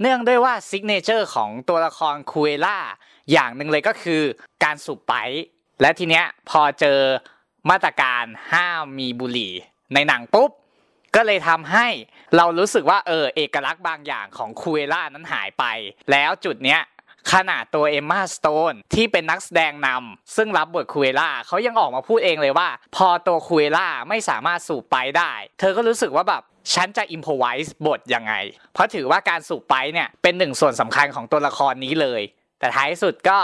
Speaker 1: เนื่องด้วยว่า signature ของตัวละครคูเอล่าอย่างหนึ่งเลยก็คือการสูบไปป์ และทีเนี้ยพอเจอมาตรการห้ามมีบุหรี่ ในหนังปุ๊บ ก็เลยทำให้เรารู้สึกว่าเออเอกลักษณ์บางอย่างของคูเอล่านั้นหายไป แล้วจุดเนี้ยขนาดตัวเอมมาสโตนที่เป็นนักแสดงนำซึ่งรับบทคูเอล่าเขายังออกมาพูดเองเลยว่า พอตัวคูเอล่าไม่สามารถสูบไปป์ได้ เธอก็รู้สึกว่าแบบฉันจะ improvise บทยังไง เพราะถือว่าการสูบไปป์เนี่ยเป็นหนึ่งส่วนสำคัญของตัวละครนี้เลย แต่ท้ายสุดก็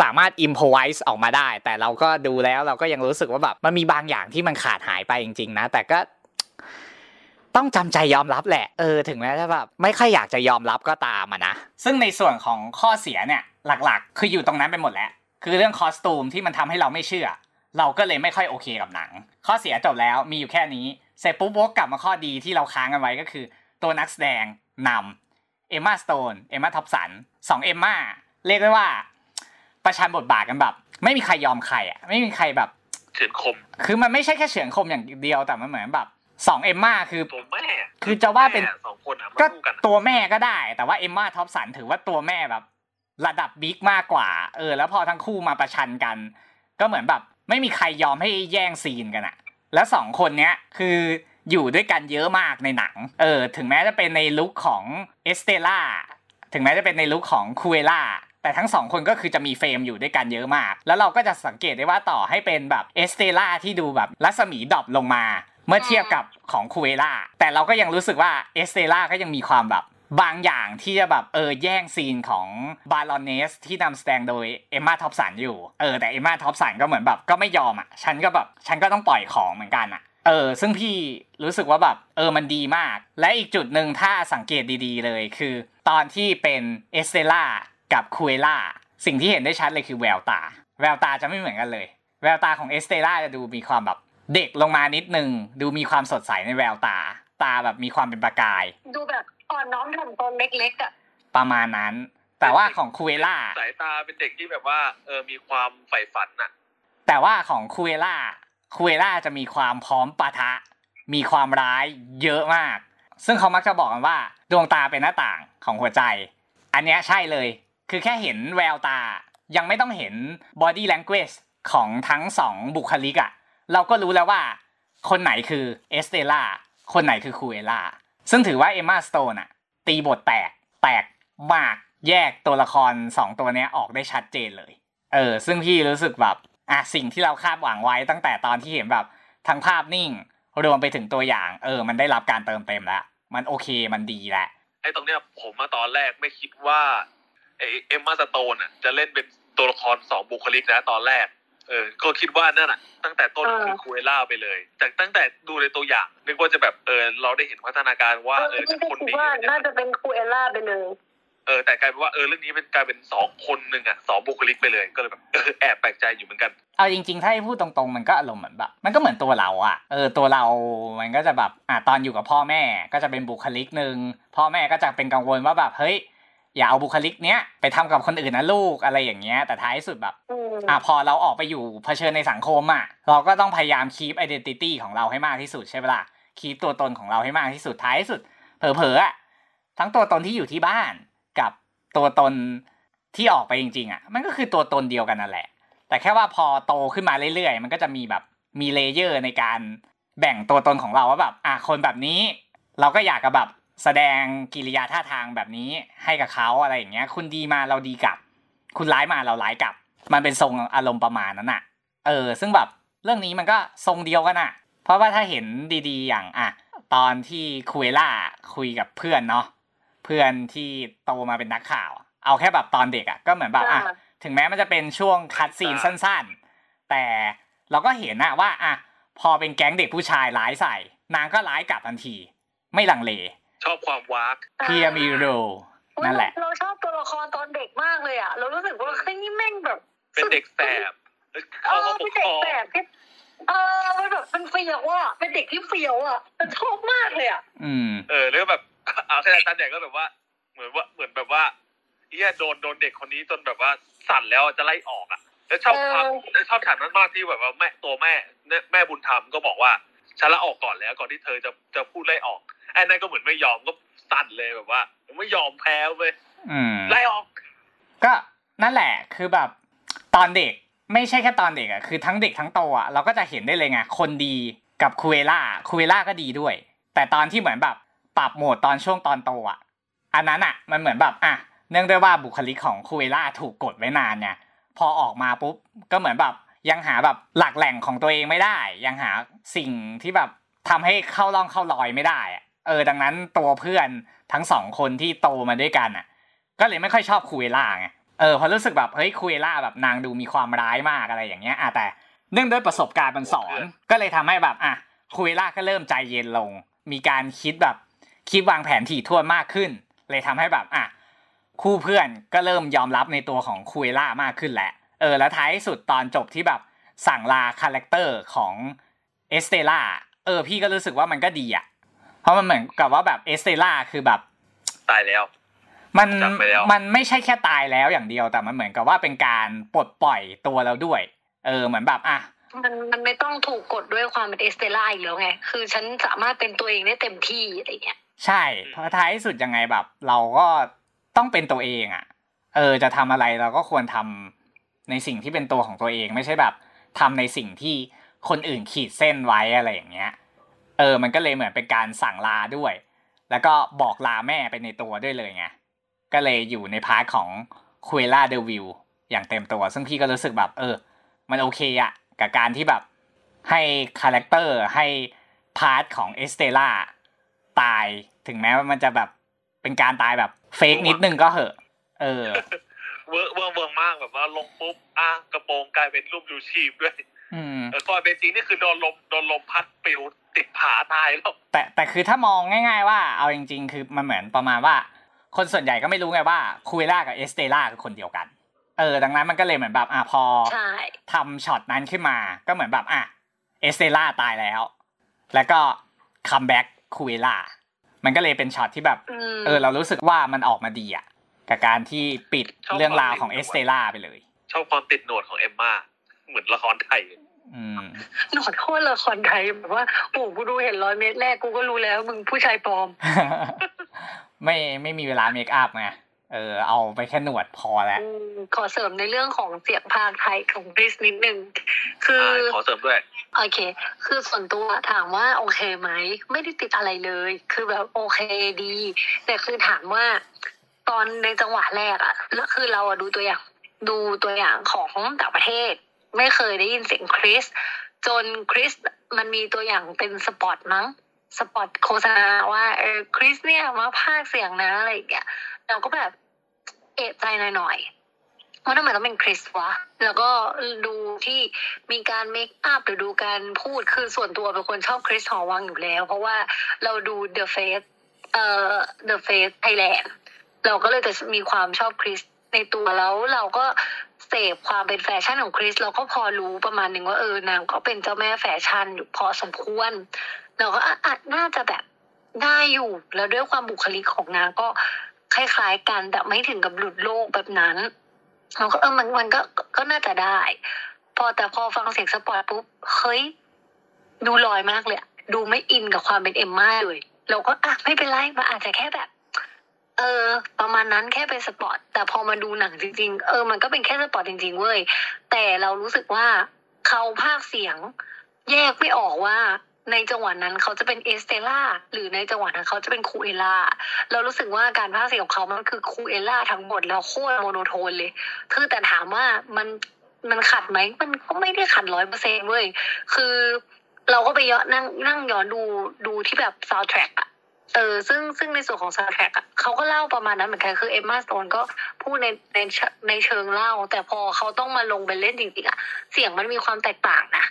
Speaker 1: สามารถ improvise ออกมาได้ แต่เราก็ดูแล้วเราก็ยังรู้สึกว่าแบบมันมีบางอย่างที่มันขาดหายไปจริง ๆ นะ แต่ก็ต้องจำใจยอมรับแหละ เออ ถึงแม้จะแบบไม่ค่อยอยากจะยอมรับก็ตามอะนะ ซึ่งในส่วนของข้อเสียเนี่ย หลักๆ คืออยู่ตรงนั้นไปหมดแล้ว คือเรื่อง costume ที่มันทำให้เราไม่เชื่อ เราก็เลยไม่ค่อยโอเคกับหนัง ข้อเสียจบแล้วมีอยู่แค่นี้ เสร็จปุ๊บวกกลับมาข้อดีที่เราค้างกันไว้ก็คือ ตัวนักแสดงนำเอมมาสโตน เอมมาท็อปสันสองเอมมาเรียกได้ว่า ประชันบทบาทกันแบบ ไม่มีใครยอมใครอะไม่มีใครแบบ
Speaker 2: เฉือนคม
Speaker 1: คือมันไม่ใช่แค่เฉือนคมอย่างเดียวแต่มันเหมือนแบบสองเอมมาคือ
Speaker 2: ตัวแม่
Speaker 1: คือจะว่าเป็น
Speaker 2: แม่สองคนอะมา
Speaker 1: ก็
Speaker 2: คู่กัน
Speaker 1: ตัวแม่ก็ได้ แต่ว่าเอมมาท็อปสันถือว่าตัวแม่แบบ ระดับ big มากกว่า เออ แล้วพอทั้งคู่มาประชันกัน ก็เหมือนแบบ ไม่มีใครยอมให้แย่งซีนกันอะแล้วสองคนเนี้ยคืออยู่ด้วยกันเยอะมากในหนัง เออ ถึงแม้จะเป็นใน look ของเอสเตล่าถึงแม้จะเป็นใน look ของคูเอล่า แต่ทั้งสองคนก็คือจะมี frame อยู่ด้วยกันเยอะมาก แล้วเราก็จะสังเกตได้ว่าต่อให้เป็นแบบเอสเตล่าที่ดูแบบรัศมี drop ลงมา เมื่อเทียบกับของคูเอล่าแต่เราก็ยังรู้สึกว่าเอสเตล่าก็ยังมีความแบบบางอย่างที่จะแบบเออแย่งซีนของ Baroness ที่นำแสดงโดยเอมมาท็อปสันอยู่เออแต่เอมมาท็อปสันก็เหมือนแบบก็ไม่ยอมอะฉันก็แบบฉันก็ต้องปล่อยของเหมือนกันอะเออซึ่งพี่รู้สึกว่าแบบเออมันดีมาก และอีกจุดหนึ่งถ้าสังเกตดีๆเลยคือ ตอนที่เป็นเอสเตล่า กับคูเอล่าสิ่งที่เห็นได้ชัดเลยคือแววตา แววตาจะไม่เหมือนกันเลย แววตาของเอสเตล่าจะดูมีความแบบเด็กลงมานิดนึง ดูมีความสดใสในแววตา ตาแบบมีความเป็นประกาย
Speaker 3: ดูแบบอ่อนน้อมถ่อมตนเล็กๆอะ
Speaker 1: ประมาณนั้น แต่ว่าของคูเอล่า
Speaker 2: สายตาเป็นเด็กที่แบบว่าเออมีความใฝ่ฝันอะ
Speaker 1: แต่ว่าของคูเอล่าคูเอล่าจะมีความพร้อมปะทะ มีความร้ายเยอะมาก ซึ่งเขามักจะบอกกันว่า ดวงตาเป็นหน้าต่างของหัวใจ อันเนี้ยใช่เลย คือแค่เห็นแววตา ยังไม่ต้องเห็น body language ของทั้งสองบุคลิกอะ่ะเราก็รู้แล้วว่า คนไหนคือเอสเตล่าคนไหนคือคูเอล่าซึ่งถือว่าเอมมาสโตนอะตีบทแตกแตกมากแยกตัวละครสองตัวเนี้ยออกได้ชัดเจนเลย เออ ซึ่งพี่รู้สึกแบบอะสิ่งที่เราคาดหวังไว้ตั้งแต่ตอนที่เห็นแบบทั้งภาพนิ่ง รวมไปถึงตัวอย่าง เออ มันได้รับการเติมเต็มแล้ว มันโอเคมันดีแหละ
Speaker 2: ไอ้ตรงเนี้ยผมมาตอนแรกไม่คิดว่า เอมมาสโตนอะจะเล่นเป็นตัวละครสองบุคลิกนะตอนแรก เออ ก็คิดว่านั่นอะ ตั้งแต่ต้น
Speaker 3: เออ
Speaker 2: คือคูเอล่าไปเลย แต่ตั้งแต่ดูในตัวอย่างนึกว่าจะแบบเออเราได้เห็นพัฒนาการว่า เออ
Speaker 3: นี่
Speaker 2: จะ
Speaker 3: ก็
Speaker 2: คน
Speaker 3: คิด
Speaker 2: ดี
Speaker 3: ว่า
Speaker 2: อะไร
Speaker 3: น่า
Speaker 2: เงี้ย
Speaker 3: จะเป็นครูเอล่าไปเลย
Speaker 2: เออแต่กลายเป็นว่าเออเรื่องนี้เป็นกลายเป็นสองคนหนึ่งอะสองบุคลิกไปเลยก็เลยแบบเออแอบแปลกใจอยู่เหมือนกัน
Speaker 1: เอาจริงๆ ถ้าให้พูดตรงๆ มันก็อารมณ์เหมือนแบบมันก็เหมือนตัวเราอะเออตัวเรา มันก็จะแบบอะตอนอยู่กับพ่อแม่ก็จะเป็นบุคลิกหนึ่งพ่อแม่ก็จะเป็นกังวลว่าแบบเฮ้ย อย่าเอาบุคลิกเนี้ยไปทำกับคนอื่นนะลูกอะไรอย่างเงี้ย แต่ท้ายสุดแบบ
Speaker 3: อืม
Speaker 1: อะพอเราออกไปอยู่เผชิญในสังคมอะเราก็ต้องพยายาม keep identity ของเราให้มากที่สุดใช่ไหมล่ะ keep ตัวตนของเราให้มากที่สุดท้ายสุด เผลอๆอะทั้งตัวตนที่อยู่ที่บ้านกับตัวตนที่ออกไปจริงๆอะมันก็คือตัวตนเดียวกันนั่นแหละ แต่แค่ว่าพอโตขึ้นมาเรื่อยๆ มันก็จะมีแบบมีเลเยอร์ในการแบ่งตัวตนของเราว่าแบบอะคนแบบนี้ เราก็อยากกับแบบ แสดงกิริยาท่าทางแบบนี้ให้กับเขาอะไรอย่างเงี้ย คุณดีมาเราดีกลับ คุณร้ายมาเราร้ายกลับ มันเป็นทรงอารมณ์ประมาณนั้นอะเออ ซึ่งแบบเรื่องนี้มันก็ทรงเดียวกันอะเพราะว่าถ้าเห็นดีๆ อย่างอะตอนที่คุยล่าคุยกับเพื่อนเนาะเพื่อนที่โตมาเป็นนักข่าว เอาแค่แบบตอนเด็กอะก็เหมือนแบบอะถึงแม้มันจะเป็นช่วงคัดซีนสั้น ๆ แต่เราก็เห็นนะว่าอะพอเป็นแก๊งเด็กผู้ชายร้ายใส่ นางก็ร้ายกลับทันที ไม่ลังเล
Speaker 2: ชอบความวาก
Speaker 1: เพียมีโรนั่นแหละ
Speaker 3: เราชอบตัวละครตอนเด็กมากเลยอะ เรารู้สึกว่าเฮ้ยนี่แม่งแบบ
Speaker 2: เป็นเด็กแสบ
Speaker 3: เอ
Speaker 2: เขา
Speaker 3: อ
Speaker 2: ก็ป
Speaker 3: เป็
Speaker 2: ก
Speaker 3: นเด็
Speaker 2: ค
Speaker 3: ก
Speaker 2: รอง
Speaker 3: แบบที่เออมันแบบเป็นเฟียวอะเป็นเด็กที่เฟียวอะมันชอบมากเลยอะ
Speaker 1: อืม
Speaker 2: เออแล้วแบบเอาแค่ตอนเด็กก็แบบว่า เหมือนว่าเหมือนแบบว่าเฮียโดนโดนเด็กคนนี้จนแบบว่าสั่นแล้วจะไล่ออกอะ แล้วชอบความแล้วชอบฉากนั้นมากที่แบบว่าแม่ตัวแม่แม่บุญธรรมก็บอกว่า ฉันละออกก่อนแล้วก่อนที่เธอจะจะพูดไล่ออกไอ้นั่นก็เหมือนไม่ยอมก็สั่นเลยแบบว่าไม่ยอมแพ้เว้ย
Speaker 1: อืม
Speaker 2: ไล่ออก
Speaker 1: ก็นั่นแหละคือแบบตอนเด็กไม่ใช่แค่ตอนเด็กอะคือทั้งเด็กทั้งโตอะเราก็จะเห็นได้เลยไงคนดีกับคูเอล่าคูเอล่าก็ดีด้วย แต่ตอนที่เหมือนแบบปรับโหมดตอนช่วงตอนโตอะอันนั้นอะมันเหมือนแบบอะเนื่องด้วยว่าบุคลิกของคูเอล่าถูกกดไว้นานเนี่ยพอออกมาปุ๊บก็เหมือนแบบ ยังหาแบบหลักแหล่งของตัวเองไม่ได้ ยังหาสิ่งที่แบบทำให้เข้าร่องเข้ารอยไม่ได้อะเออดังนั้นตัวเพื่อนทั้งสองคนที่โตมาด้วยกันอะ ก็เลยไม่ค่อยชอบคูเอล่าไงเออเพราะรู้สึกแบบเฮ้ยคูเอล่าแบบนางดูมีความร้ายมากอะไรอย่างเงี้ยอะแต่เนื่องด้วยประสบการณ์มันสอน ก็เลยทำให้แบบอะคูเอล่าก็เริ่มใจเย็นลง มีการคิดแบบคิดวางแผนถี่ถ้วนมากขึ้น เลยทำให้แบบอะคู่เพื่อนก็เริ่มยอมรับในตัวของคูเอล่ามากขึ้นแหละ เออแล้วท้ายสุดตอนจบที่แบบสั่งลา character ของเอสเตล่าเออพี่ก็รู้สึกว่ามันก็ดีอะ เพราะมันเหมือนกับว่าแบบเอสเตล่าคือแบบ
Speaker 2: ตายแล้ว
Speaker 1: มัน
Speaker 2: จำไปแล้ว
Speaker 1: มันไม่ใช่แค่ตายแล้วอย่างเดียวแต่มันเหมือนกับว่าเป็นการปลดปล่อยตัวเราด้วย เออเหมือนแบบอะ
Speaker 3: มันมันไม่ต้องถูกกดด้วยความเป็นเอสเตล่าอีกแล้วไง คือฉันสามารถเป็นตัวเองได้เต็มที่อะไรเงี้ย
Speaker 1: ใช่ เพราะท้ายสุดยังไงแบบ เราก็ต้องเป็นตัวเองอะ เออจะทำอะไรเราก็ควรทำ ในสิ่งที่เป็นตัวของตัวเองไม่ใช่แบบทำในสิ่งที่คนอื่นขีดเส้นไว้อะไรอย่างเงี้ย เออ มันก็เลยเหมือนเป็นการสั่งลาด้วย แล้วก็บอกลาแม่ไปในตัวด้วยเลยไงก็เลยอยู่ใน part ของคูเอล่าเดวิลอย่างเต็มตัว ซึ่งพี่ก็รู้สึกแบบ เออ มันโอเคอะกับการที่แบบให้ character ให้ part ของเอสเตล่าตายถึงแม้ว่ามันจะแบบเป็นการตายแบบ fake นิดนึงก็เหอะ เออ
Speaker 2: เวอร์เวอร์เวอร์มากแบบว่าลงปุ๊บอะกระโปรงกลายเป็นรูปชูชีพด้วย
Speaker 1: อืม
Speaker 2: เออตอนเป็นจริงนี่คือโดนลมโดนลมพัดปลิวติดผาตายแล้ว
Speaker 1: แต่แต่คือถ้ามองง่าย ๆ ว่าเอาจริง ๆ คือมันเหมือนประมาณว่า คนส่วนใหญ่ก็ไม่รู้ไงว่าคูเอล่ากับเอสเตล่าคือคนเดียวกัน เออ ดังนั้นมันก็เลยเหมือนแบบอะพอ
Speaker 3: ใช่
Speaker 1: ทำช็อตนั้นขึ้นมา ก็เหมือนแบบอะเอสเตล่าตายแล้ว แล้วก็ comeback คูเอล่ามันก็เลยเป็นช็อตที่แบบ
Speaker 3: อืม
Speaker 1: เออ เรารู้สึกว่ามันออกมาดีอะ กับการที่ปิดเรื่องราวของเอสเตล่าไปเลย
Speaker 2: ชอบความติดหนวดของเอมมาเหมือนละครไทย
Speaker 1: อืม
Speaker 3: หนวดโคตรละครไทยแบบว่าโอ้กูดูเห็นร้อยเมตรแรกกูก็รู้แล้วมึงผู้ชายปลอม
Speaker 1: ไม่ไม่มีเวลาเมคอัพไงเออเอาไปแค่หนวดพอแล้ว
Speaker 3: อืมขอเสริมในเรื่องของเสียงภาคไทยของคริสนิดนึงคือ
Speaker 2: ขอเสริมด้วย
Speaker 3: โอเค คือส่วนตัวถามว่าโอเคไหม ไม่ได้ติดอะไรเลย คือแบบโอเคดี แต่คือถามว่า ตอนในจังหวะแรกอะแล้วคือเราอะดูตัวอย่างดูตัวอย่างของต่างประเทศ ไม่เคยได้ยินเสียงคริส จนคริสมันมีตัวอย่างเป็นสปอตมั้งสปอตโฆษณาว่าเออคริสเนี่ยมาพากเสียงนะอะไรอย่างเงี้ยเราก็แบบเอะใจหน่อยๆว่าทำไมต้องเป็นคริสวะ แล้วก็ดูที่มีการเมคอัพหรือดูการพูดคือส่วนตัวเป็นคนชอบคริสหอวังอยู่แล้ว เพราะว่าเราดู The Face เอ่อ The Face Thailand เราก็เลยจะมีความชอบคริสในตัวแล้วเราก็เสพความเป็นแฟชั่นของคริสเราก็พอรู้ประมาณหนึ่งว่าเออนางก็เป็นเจ้าแม่แฟชั่นอยู่พอสมควรเราก็อะน่าจะแบบได้อยู่แล้วด้วยความบุคลิกของนางก็คล้ายๆกันแต่ไม่ถึงกับหลุดโลกแบบนั้นเราก็เออมันมันก็ก็น่าจะได้ พอแต่พอฟังเสียง spot ปุ๊บเฮ้ยดูลอยมากเลยดูไม่อินกับความเป็นเอ็มม่าเลยเราก็อะไม่เป็นไรมันอาจจะแค่แบบ เออ ประมาณนั้นแค่เป็น spot แต่พอมาดูหนังจริง ๆ เออ มันก็เป็นแค่ spot จริง ๆ เว้ย แต่เรารู้สึกว่าเขาพากย์เสียง แยกไม่ออกว่าในจังหวะนั้นเขาจะเป็นเอสเตล่าหรือในจังหวะนั้นเขาจะเป็นคูเอล่าเรารู้สึกว่าการพากย์เสียงของเขามันคือคูเอล่าทั้งหมดแล้วโคตร monotone เลยคือแต่ถามว่ามันมันขัดไหมมันก็ไม่ได้ขัดร้อยเปอร์เซ็นต์เว้ยคือเราก็ไปย้อนนั่งนั่งย้อนดูดูที่แบบซาวด์แทร็กอะ เออซึ่งซึ่งในส่วนของซาวแทร็กอะเขาก็เล่าประมาณนั้นเหมือนกันคือ Emma Stone ก็พูดในในเชในเชิงเล่า แต่พอเขาต้องมาลงไปเล่นจริงๆอะเสียงมันมีความแตกต่างนะ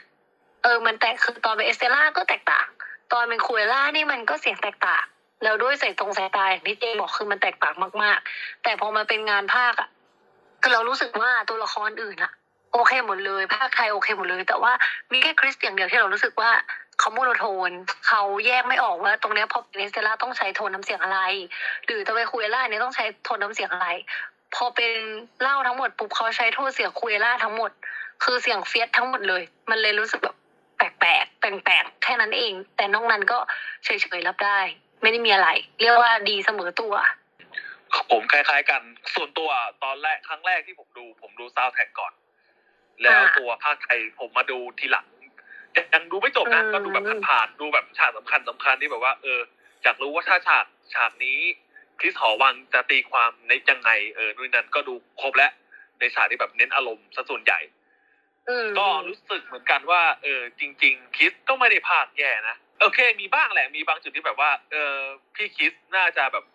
Speaker 3: เออมันแตกคือตอนเป็น Estella ก็แตกต่าง ตอนเป็น Cruella นี่มันก็เสียงแตกต่าง แล้วด้วยใส่ตรงสายตาอย่างที่เจบอกคือมันแตกต่างมาก ๆ แต่พอมาเป็นงานพากย์อะคือเรารู้สึกว่าตัวละครอื่นอะโอเคหมดเลย พากย์ไทยโอเคหมดเลย แต่ว่ามีแค่คริสอย่างเดียวที่เรารู้สึกว่า เขา monotone เขาแยกไม่ออกว่าตรงเนี้ยพอเป็น Estella ต้องใช้โทนน้ำเสียงอะไร หรือตัว Cruella เนี่ยต้องใช้โทนน้ำเสียงอะไร พอเป็นเล่าทั้งหมดปุ๊บเขาใช้โทนเสียง Cruella ทั้งหมด คือเสียง fierce ทั้งหมดเลย มันเลยรู้สึกแบบแปลกๆแปลกๆแค่นั้นเอง แต่นอกนั้นก็เฉยๆรับได้ ไม่ได้มีอะไร เรียกว่าดีเสมอตัว
Speaker 2: ผมคล้าย ๆ กันส่วนตัวตอนแรกครั้งแรกที่ผมดู ผมดูซาวแท็กก่อน แล้วตัวพากย์ไทยผมมาดูทีหลัง ยังดูไม่จบนะ
Speaker 3: อืม
Speaker 2: ก็ดูแบบผ่านๆดูแบบฉากสำคัญสำคัญที่แบบว่า เอออยากรู้ว่าถ้าฉากฉากนี้คริสหอวังจะตีความในยังไงเออนู่นนนั่นก็ดูครบแล้วในฉากที่แบบเน้นอารมณ์ซะส่วนใหญ่
Speaker 3: อืม
Speaker 2: ก็รู้สึกเหมือนกันว่า เออ จริง ๆ คริสก็ไม่ได้พลาดแย่นะโอเค มีบ้างแหละมีบางจุดที่แบบว่า เออพี่คิดน่าจะแบบ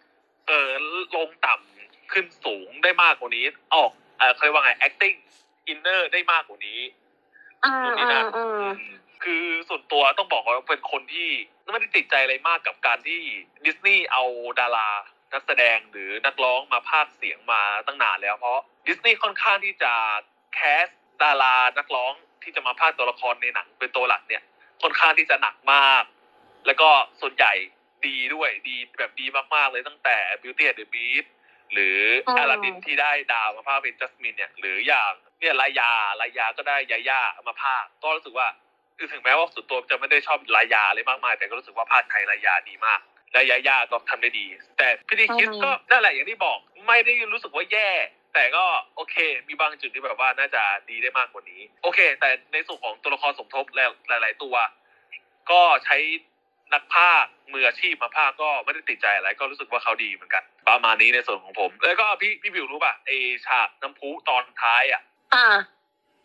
Speaker 2: เออลงต่ำขึ้นสูงได้มากกว่านี้ ออกเออเคยกว่าไง acting inner ได้มากกว่านี้
Speaker 3: อืม
Speaker 2: นู่นนี่
Speaker 3: อื
Speaker 2: นั่
Speaker 3: ม
Speaker 2: น
Speaker 3: อืม
Speaker 2: คือส่วนตัวต้องบอกว่าเป็นคนที่ไม่ได้ติดใจอะไรมากกับการที่ดิสนีย์เอาดารานักแสดงหรือนักร้องมาพากย์เสียงมาตั้งนานแล้วเพราะดิสนีย์ค่อนข้างที่จะแคสดารานักร้องที่จะมาพากย์ตัวละครในหนังเป็นตัวหลักเนี่ยค่อนข้างที่จะหนักมาก แล้วก็ส่วนใหญ่ดีด้วยดีแบบดีมากๆเลยตั้งแต่ Beauty and the Beast หรือ
Speaker 3: อืม
Speaker 2: อลาดินที่ได้ดาวมาพากย์เป็นจัสมินเนี่ยหรืออย่างเนี่ยลายาลายาก็ได้ยาย่ามาพากย์ก็รู้สึกว่า คือถึงแม้ว่าส่วนตัวจะไม่ได้ชอบลายาเลยมากมายแต่ก็รู้สึกว่าภาคไทยลายาดีมากและยาย่าก็ทำได้ดี แต่พี่ดีคิด
Speaker 3: อืม
Speaker 2: ก็นั่นแหละอย่างที่บอกไม่ได้รู้สึกว่าแย่ แต่ก็โอเค มีบางจุดที่แบบว่าน่าจะดีได้มากกว่านี้ โอเค แต่ในส่วนของตัวละครสมทบหลาย ๆ ตัว ก็ใช้นักภาคมืออาชีพมาภาคก็ไม่ได้ติดใจอะไรก็รู้สึกว่าเขาดีเหมือนกัน ประมาณนี้ในส่วนของผม แล้วก็พี่พี่บิวรู้ป่ะไอฉากน้ำพุตอนท้ายอะ
Speaker 3: อ่า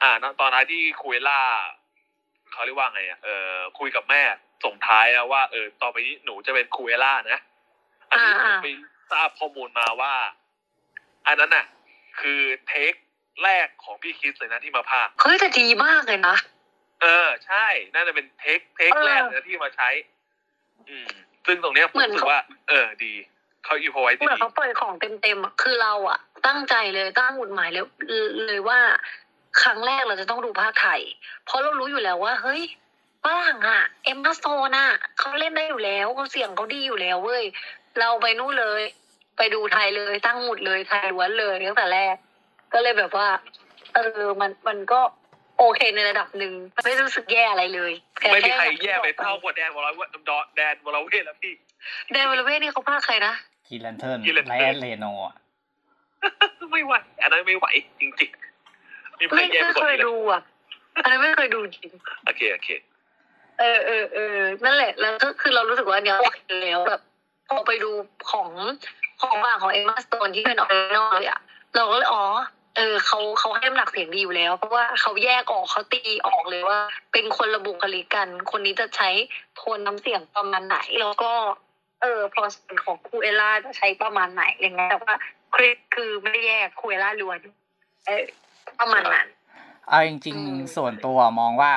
Speaker 2: อ่าตอนท้ายที่คุยล่า เขาเรียกว่าไงอะเออคุยกับแม่ส่งท้ายนะว่าเออต่อไปนี้หนูจะเป็นคุยล่านะอันนี้ผม
Speaker 3: อ่า
Speaker 2: ไปทราบข้อมูลมาว่า อันนั้นน่ะ คือ take แรกของพี่คริสเลยนะที่มาพากย์
Speaker 3: เฮ้ยแต่ดีมากเลยนะ
Speaker 2: เออ ใช่น่าจะเป็น take take เอ
Speaker 3: อ
Speaker 2: แรกเลยนะที่มาใช้ อืม ซึ่งตรงเนี้ยผม
Speaker 3: เหมือน
Speaker 2: รู้สึกว่า เออ ดีเขาอีโพไว้
Speaker 3: เหมือน
Speaker 2: ดี
Speaker 3: เขาปล่อยของเต็มๆอะคือเราอะตั้งใจเลยตั้งหมุดหมายเลยเลยว่า ครั้งแรกเราจะต้องดูพากย์ไทย เพราะเรารู้อยู่แล้วว่า เฮ้ยฝรั่งอะ Emma Stone อะเขาเล่นได้อยู่แล้วเขาเสียงเขาดีอยู่แล้วเว้ยเราไปนู่นเลย ไปดูไทยเลยตั้งหมุดเลยไทยล้วนเลยตั้งแต่แรก ก็เลยแบบว่า เออมันมันก็โอเคในระดับหนึ่งไม่รู้สึกแย่อะไรเลยแต่
Speaker 2: ไม่มีใคร
Speaker 3: ค่
Speaker 2: แย่ไปเท่ากว่าแดนวอลเวทแดนวอลเวทแล้วพี่
Speaker 3: แดนเวลเว่นี่เขาพากย์ใครนะ
Speaker 1: กีแลนเทิร์น
Speaker 2: Green Lantern
Speaker 1: ไลแอนเลโนอะ
Speaker 2: ไม่ไหวอันนั้นไม่ไหวจริงๆ มีใคร
Speaker 3: ไม่
Speaker 2: แย่ไป
Speaker 3: ไม่
Speaker 2: กว่า
Speaker 3: เคย
Speaker 2: นี้เลย
Speaker 3: ดูอะอันนี้นไม่เคยดูจริง
Speaker 2: โอเคโอเค
Speaker 3: เออเออเออนั่นแหละ แล้วก็คือเรารู้สึกว่าเนี้ยโอเคแล้วแบบพอไปดูของของว่างของ Emma Stone ที่เป็น original เลยอะเราก็เลยอ๋อเออเขาเขาให้น้ำหนักเสียงดีอยู่แล้ว เพราะว่าเขาแยกออกเขาตีออกเลยว่า เป็นคนละบุคลิกกัน คนนี้จะใช้โทนน้ำเสียงประมาณไหน แล้วก็ เออพอส่วนของ Cruella จะใช้ประมาณไหนอะไรเงี้ยแต่ว่าคริสคือไม่ได้แยก Cruella ล้วน เออ ประมาณนั้น
Speaker 1: เอาจริง
Speaker 3: อืม
Speaker 1: ๆส่วนตัวมองว่า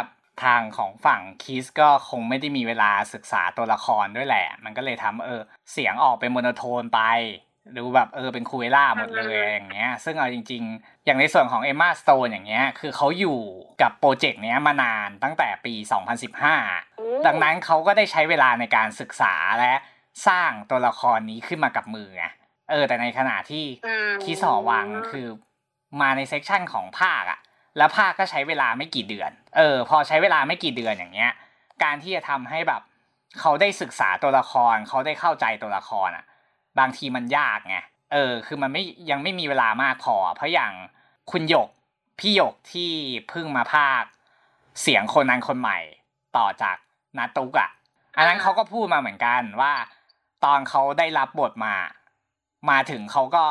Speaker 1: ทางของฝั่งคริสก็คงไม่ได้มีเวลาศึกษาตัวละครด้วยแหละ มันก็เลยทำเออ เสียงออกเป็น monotone ไปดูแบบเออเป็น Cruella หมดเลยอย่างเงี้ย ซึ่งเอาจริง ๆ อย่างในส่วนของ Emma Stone อย่างเงี้ย คือเขาอยู่กับ project เนี้ยมานานตั้งแต่ปี 2015 ดังนั้นเขาก็ได้ใช้เวลาในการศึกษาและสร้างตัวละครนี้ขึ้นมากับมือไงเออ แต่ในขณะที่
Speaker 3: อืม
Speaker 1: คีสอวังคือ มาในเซกชันของภาคอะแล้วภาคก็ใช้เวลาไม่กี่เดือน เออ พอใช้เวลาไม่กี่เดือนอย่างเงี้ย การที่จะทำให้แบบเขาได้ศึกษาตัวละคร เขาได้เข้าใจตัวละครอะบางทีมันยากไง เออ คือมันไม่ยังไม่มีเวลามากพอ เพราะอย่างคุณหยก พี่หยกที่เพิ่งมาภาค เสียงคนนั้นคนใหม่ต่อจากนาตุกอะอันนั้นเขาก็พูดมาเหมือนกันว่า ตอนเขาได้รับบทมา มาถึงเขาก็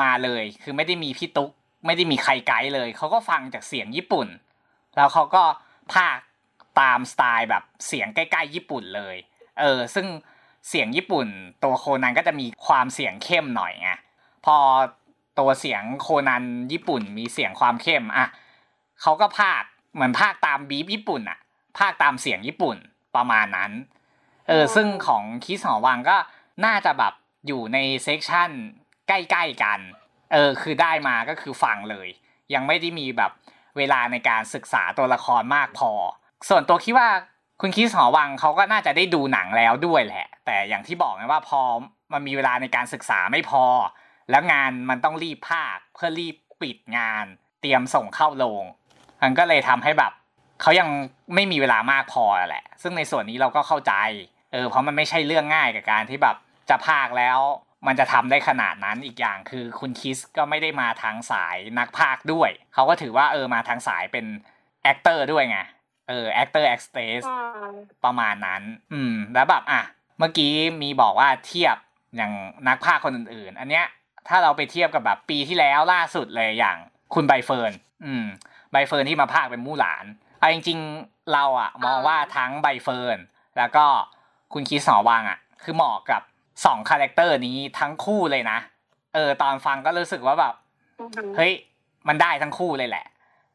Speaker 1: มาเลย คือไม่ได้มีพี่ตุ๊ก ไม่ได้มีใครไกด์เลยเขาก็ฟังจากเสียงญี่ปุ่น แล้วเขาก็พากย์ตามสไตล์แบบเสียงใกล้ๆญี่ปุ่นเลย เออ ซึ่งเสียงญี่ปุ่น ตัวโคนันก็จะมีความเสียงเข้มหน่อยไงพอตัวเสียงโคนันญี่ปุ่นมีเสียงความเข้มอะเขาก็พากย์เหมือนพากย์ตามบีบญี่ปุ่นอะพากย์ตามเสียงญี่ปุ่นประมาณนั้น เออซึ่งของคิสหอวังก็น่าจะแบบอยู่ในเซกชันใกล้ๆกัน เออคือได้มาก็คือฟังเลย ยังไม่ได้มีแบบเวลาในการศึกษาตัวละครมากพอ ส่วนตัวคิดว่าคุณคิสหอวังเขาก็น่าจะได้ดูหนังแล้วด้วยแหละ แต่อย่างที่บอกไงว่าพอมันมีเวลาในการศึกษาไม่พอ แล้วงานมันต้องรีบพากย์เพื่อรีบปิดงาน เตรียมส่งเข้าโรงมันก็เลยทำให้แบบเขายังไม่มีเวลามากพอแหละ ซึ่งในส่วนนี้เราก็เข้าใจ เออเพราะมันไม่ใช่เรื่องง่ายกับการที่แบบจะพากย์แล้ว มันจะทำได้ขนาดนั้นอีกอย่างคือคุณคริสก็ไม่ได้มาทางสายนักพากย์ด้วย เขาก็ถือว่าเออมาทางสายเป็น actor ด้วยไงเออ
Speaker 3: actor actress
Speaker 1: ประมาณนั้น อืม แล้วแบบอะ เมื่อกี้มีบอกว่าเทียบอย่างนักพากย์คนอื่นๆ อันเนี้ย ถ้าเราไปเทียบกับแบบปีที่แล้วล่าสุดเลยอย่างคุณใบเฟิร์นอืมใบเฟิร์นที่มาพากย์เป็นมู่หลานเอาจริง ๆ เราอะมองว่าทั้งใบเฟิร์นแล้วก็คุณคริส หอวังอะคือเหมาะกับ สอง character นี้ทั้งคู่เลยนะ เออ ตอนฟังก็รู้สึกว่าแบบเฮ้ย มันได้ทั้งคู่เลยแหละ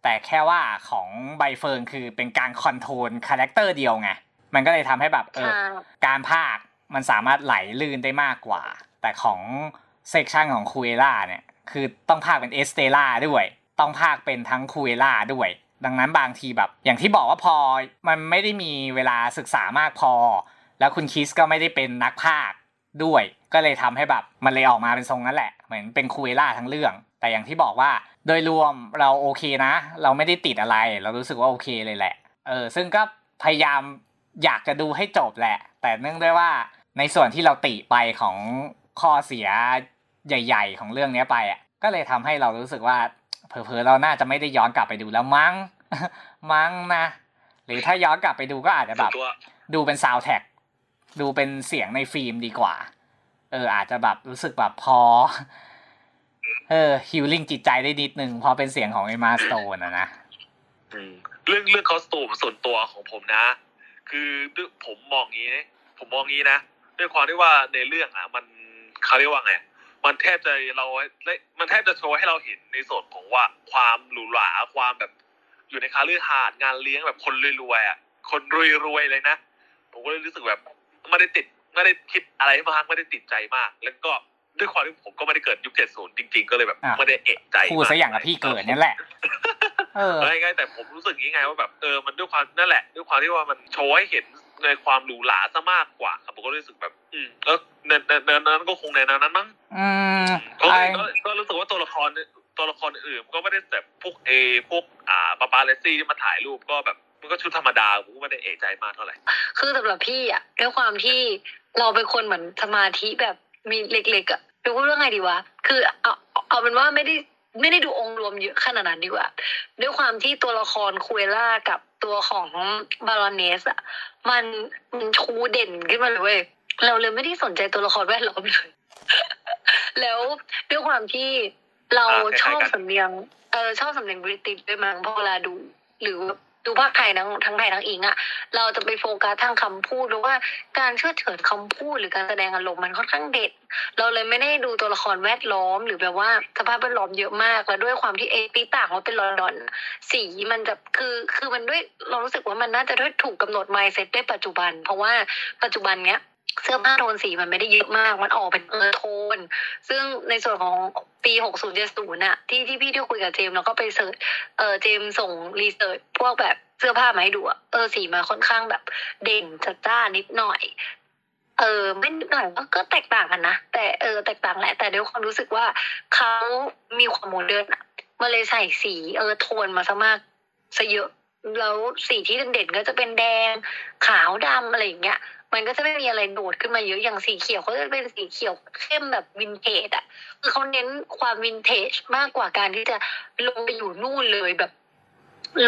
Speaker 1: แต่แค่ว่าของใบเฟิร์นคือเป็นการ control character เดียวไง มันก็เลยทำให้แบบเออ
Speaker 3: ค่ะ
Speaker 1: การพากย์มันสามารถไหลลื่นได้มากกว่า แต่ของ section ของ Cruella เนี่ย คือต้องพากย์เป็น Estella ด้วย ต้องพากย์เป็นทั้ง Cruella ด้วย ดังนั้นบางทีแบบ อย่างที่บอกว่าพอมันไม่ได้มีเวลาศึกษามากพอ แล้วคุณคริสก็ไม่ได้เป็นนักพากย์ ด้วย ก็เลยทำให้แบบมันเลยออกมาเป็นทรงนั้นแหละ เหมือนเป็น Cruella ทั้งเรื่อง แต่อย่างที่บอกว่าโดยรวมเราโอเคนะ เราไม่ได้ติดอะไร เรารู้สึกว่าโอเคเลยแหละ เออ ซึ่งก็พยายามอยากจะดูให้จบแหละ แต่เนื่องด้วยว่าในส่วนที่เราติไปของข้อเสียใหญ่ ๆ ของเรื่องเนี้ยไปอะ ก็เลยทำให้เรารู้สึกว่าเผลอๆเราน่าจะไม่ได้ย้อนกลับไปดูแล้วมั้ง มั้งนะ หรือถ้าย้อนกลับไปดูก็อาจจะแบบ
Speaker 2: ตัว
Speaker 1: ดูเป็นซาวแท็ก ดูเป็นเสียงในฟิล์มดีกว่า เออ อาจจะแบบรู้สึกแบบพอ เออฮิลลิ่งจิตใจได้นิดนึงพอเป็นเสียงของเอมาสโตนอะนะ
Speaker 2: เรื่องเรื่องคอสตูมส่วนตัวของผมนะ คือผมมองงี้ ผมมองงี้นะด้วยความที่ว่าในเรื่องอะ มันเขาเรียกว่าไงมันแทบจะเรามันแทบจะโชว์ให้เราเห็นในส่วนของว่าความหรูหราความแบบอยู่ในคาลือหาดงานเลี้ยงแบบคนรวยๆอะคนรวยๆเลยนะ ผมก็เลยรู้สึกแบบ ไม่ได้ติดไม่ได้คิดอะไรมากไม่ได้ติดใจมาก แล้วก็ด้วยความที่ผมก็ไม่ได้เกิดยุคเจ็ดศูนย์จริง ๆ ก็เลยแบบ
Speaker 1: อะ
Speaker 2: ไม่ได้เอะใจ
Speaker 1: พูดซะอย่างกับพี่เกิดนี่แหละเออ
Speaker 2: เออไงแต่ผมรู้สึกอย่างไงว่าแบบเออมันด้วยความนั่นแหละ ด้วยความที่ว่ามันโชว์ให้เห็นในความหรูหราซะมากกว่าครับผมก็รู้สึกแบบ อืมแล้วเนินเนินเนินนั้นก็คงในแนวนั้นมั้ง
Speaker 1: อืม
Speaker 2: ก็
Speaker 1: ไอ
Speaker 2: ก็ก็รู้สึกว่าตัวละครตัวละครอื่นก็ไม่ได้แบบพวกเอพวกอ่าปาปาเลซี่ที่มาถ่ายรูปก็แบบ มันก็ชุดธรรมดาผมก็ไม่ได้เอะใจมากเท่าไหร่
Speaker 3: คือสำหรับพี่อะด้วยความที่เราเป็นคนเหมือนสมาธิแบบมีเล็กๆอะดูว่าเรื่องไงดีวะ คือเอาเอาเอาเป็นว่าไม่ได้ไม่ได้ดูองค์รวมเยอะขนาดนั้นดีกว่า ด้วยความที่ตัวละครคุเอล่ากับตัวของบารอนเนสอะมันมันชูเด่นขึ้นมาเลยเว้ยเราเลยไม่ได้สนใจตัวละครแวดล้อมเลย แล้วด้วยความที่เรา
Speaker 2: อ่า
Speaker 3: ชอบ
Speaker 2: คล้ายๆกัน
Speaker 3: สำเนียง เออชอบสำเนียงบริติชด้วยมั้งพอเวลาดู หรือ ดูภาคไทยทั้งทั้งไทยทั้งอิงอะเราจะไปโฟกัสทางคำพูดหรือว่าการเชื่อเฉินคำพูดหรือการแสดงอารมณ์มันค่อนข้างเด็ด เราเลยไม่ได้ดูตัวละครแวดล้อม หรือแบบว่าสภาพแวดล้อมเยอะมากแล้วด้วยความที่เอปีต่างว่าเป็นลอนดอน สีมันจะคือคือมันด้วยเรารู้สึกว่ามันน่าจะด้วยถูกกำหนด mindset ด้วยปัจจุบัน เพราะว่าปัจจุบันเนี้ย เสื้อผ้าโทนสีมันไม่ได้เยอะมาก มันออกเป็นเออโทน ซึ่งในส่วนของปี 60 70น่ะ ที่ที่พี่ได้คุยกับเจมแล้วก็ไป search เออเจมส่ง research พวกแบบเสื้อผ้ามาให้ดูอะเออสีมันค่อนข้างแบบ เด่นจัดจ้านนิดหน่อย เออไม่นิดหน่อยก็ก็แตกต่างกันนะ แต่เออแตกต่างแหละ แต่ด้วยความรู้สึกว่าเขามีความ modern อะมาเลยใส่สีเออโทนมาซะมากซะเยอะ แล้วสีที่เด่นๆก็จะเป็นแดงขาวดำอะไรอย่างเงี้ย มันก็จะไม่มีอะไรโดดขึ้นมาเยอะอย่างสีเขียวเขาจะเป็นสีเขียวเข้มแบบวินเทจอะคือเขาเน้นความวินเทจมากกว่าการที่จะลงไปอยู่นู่นเลยแบบ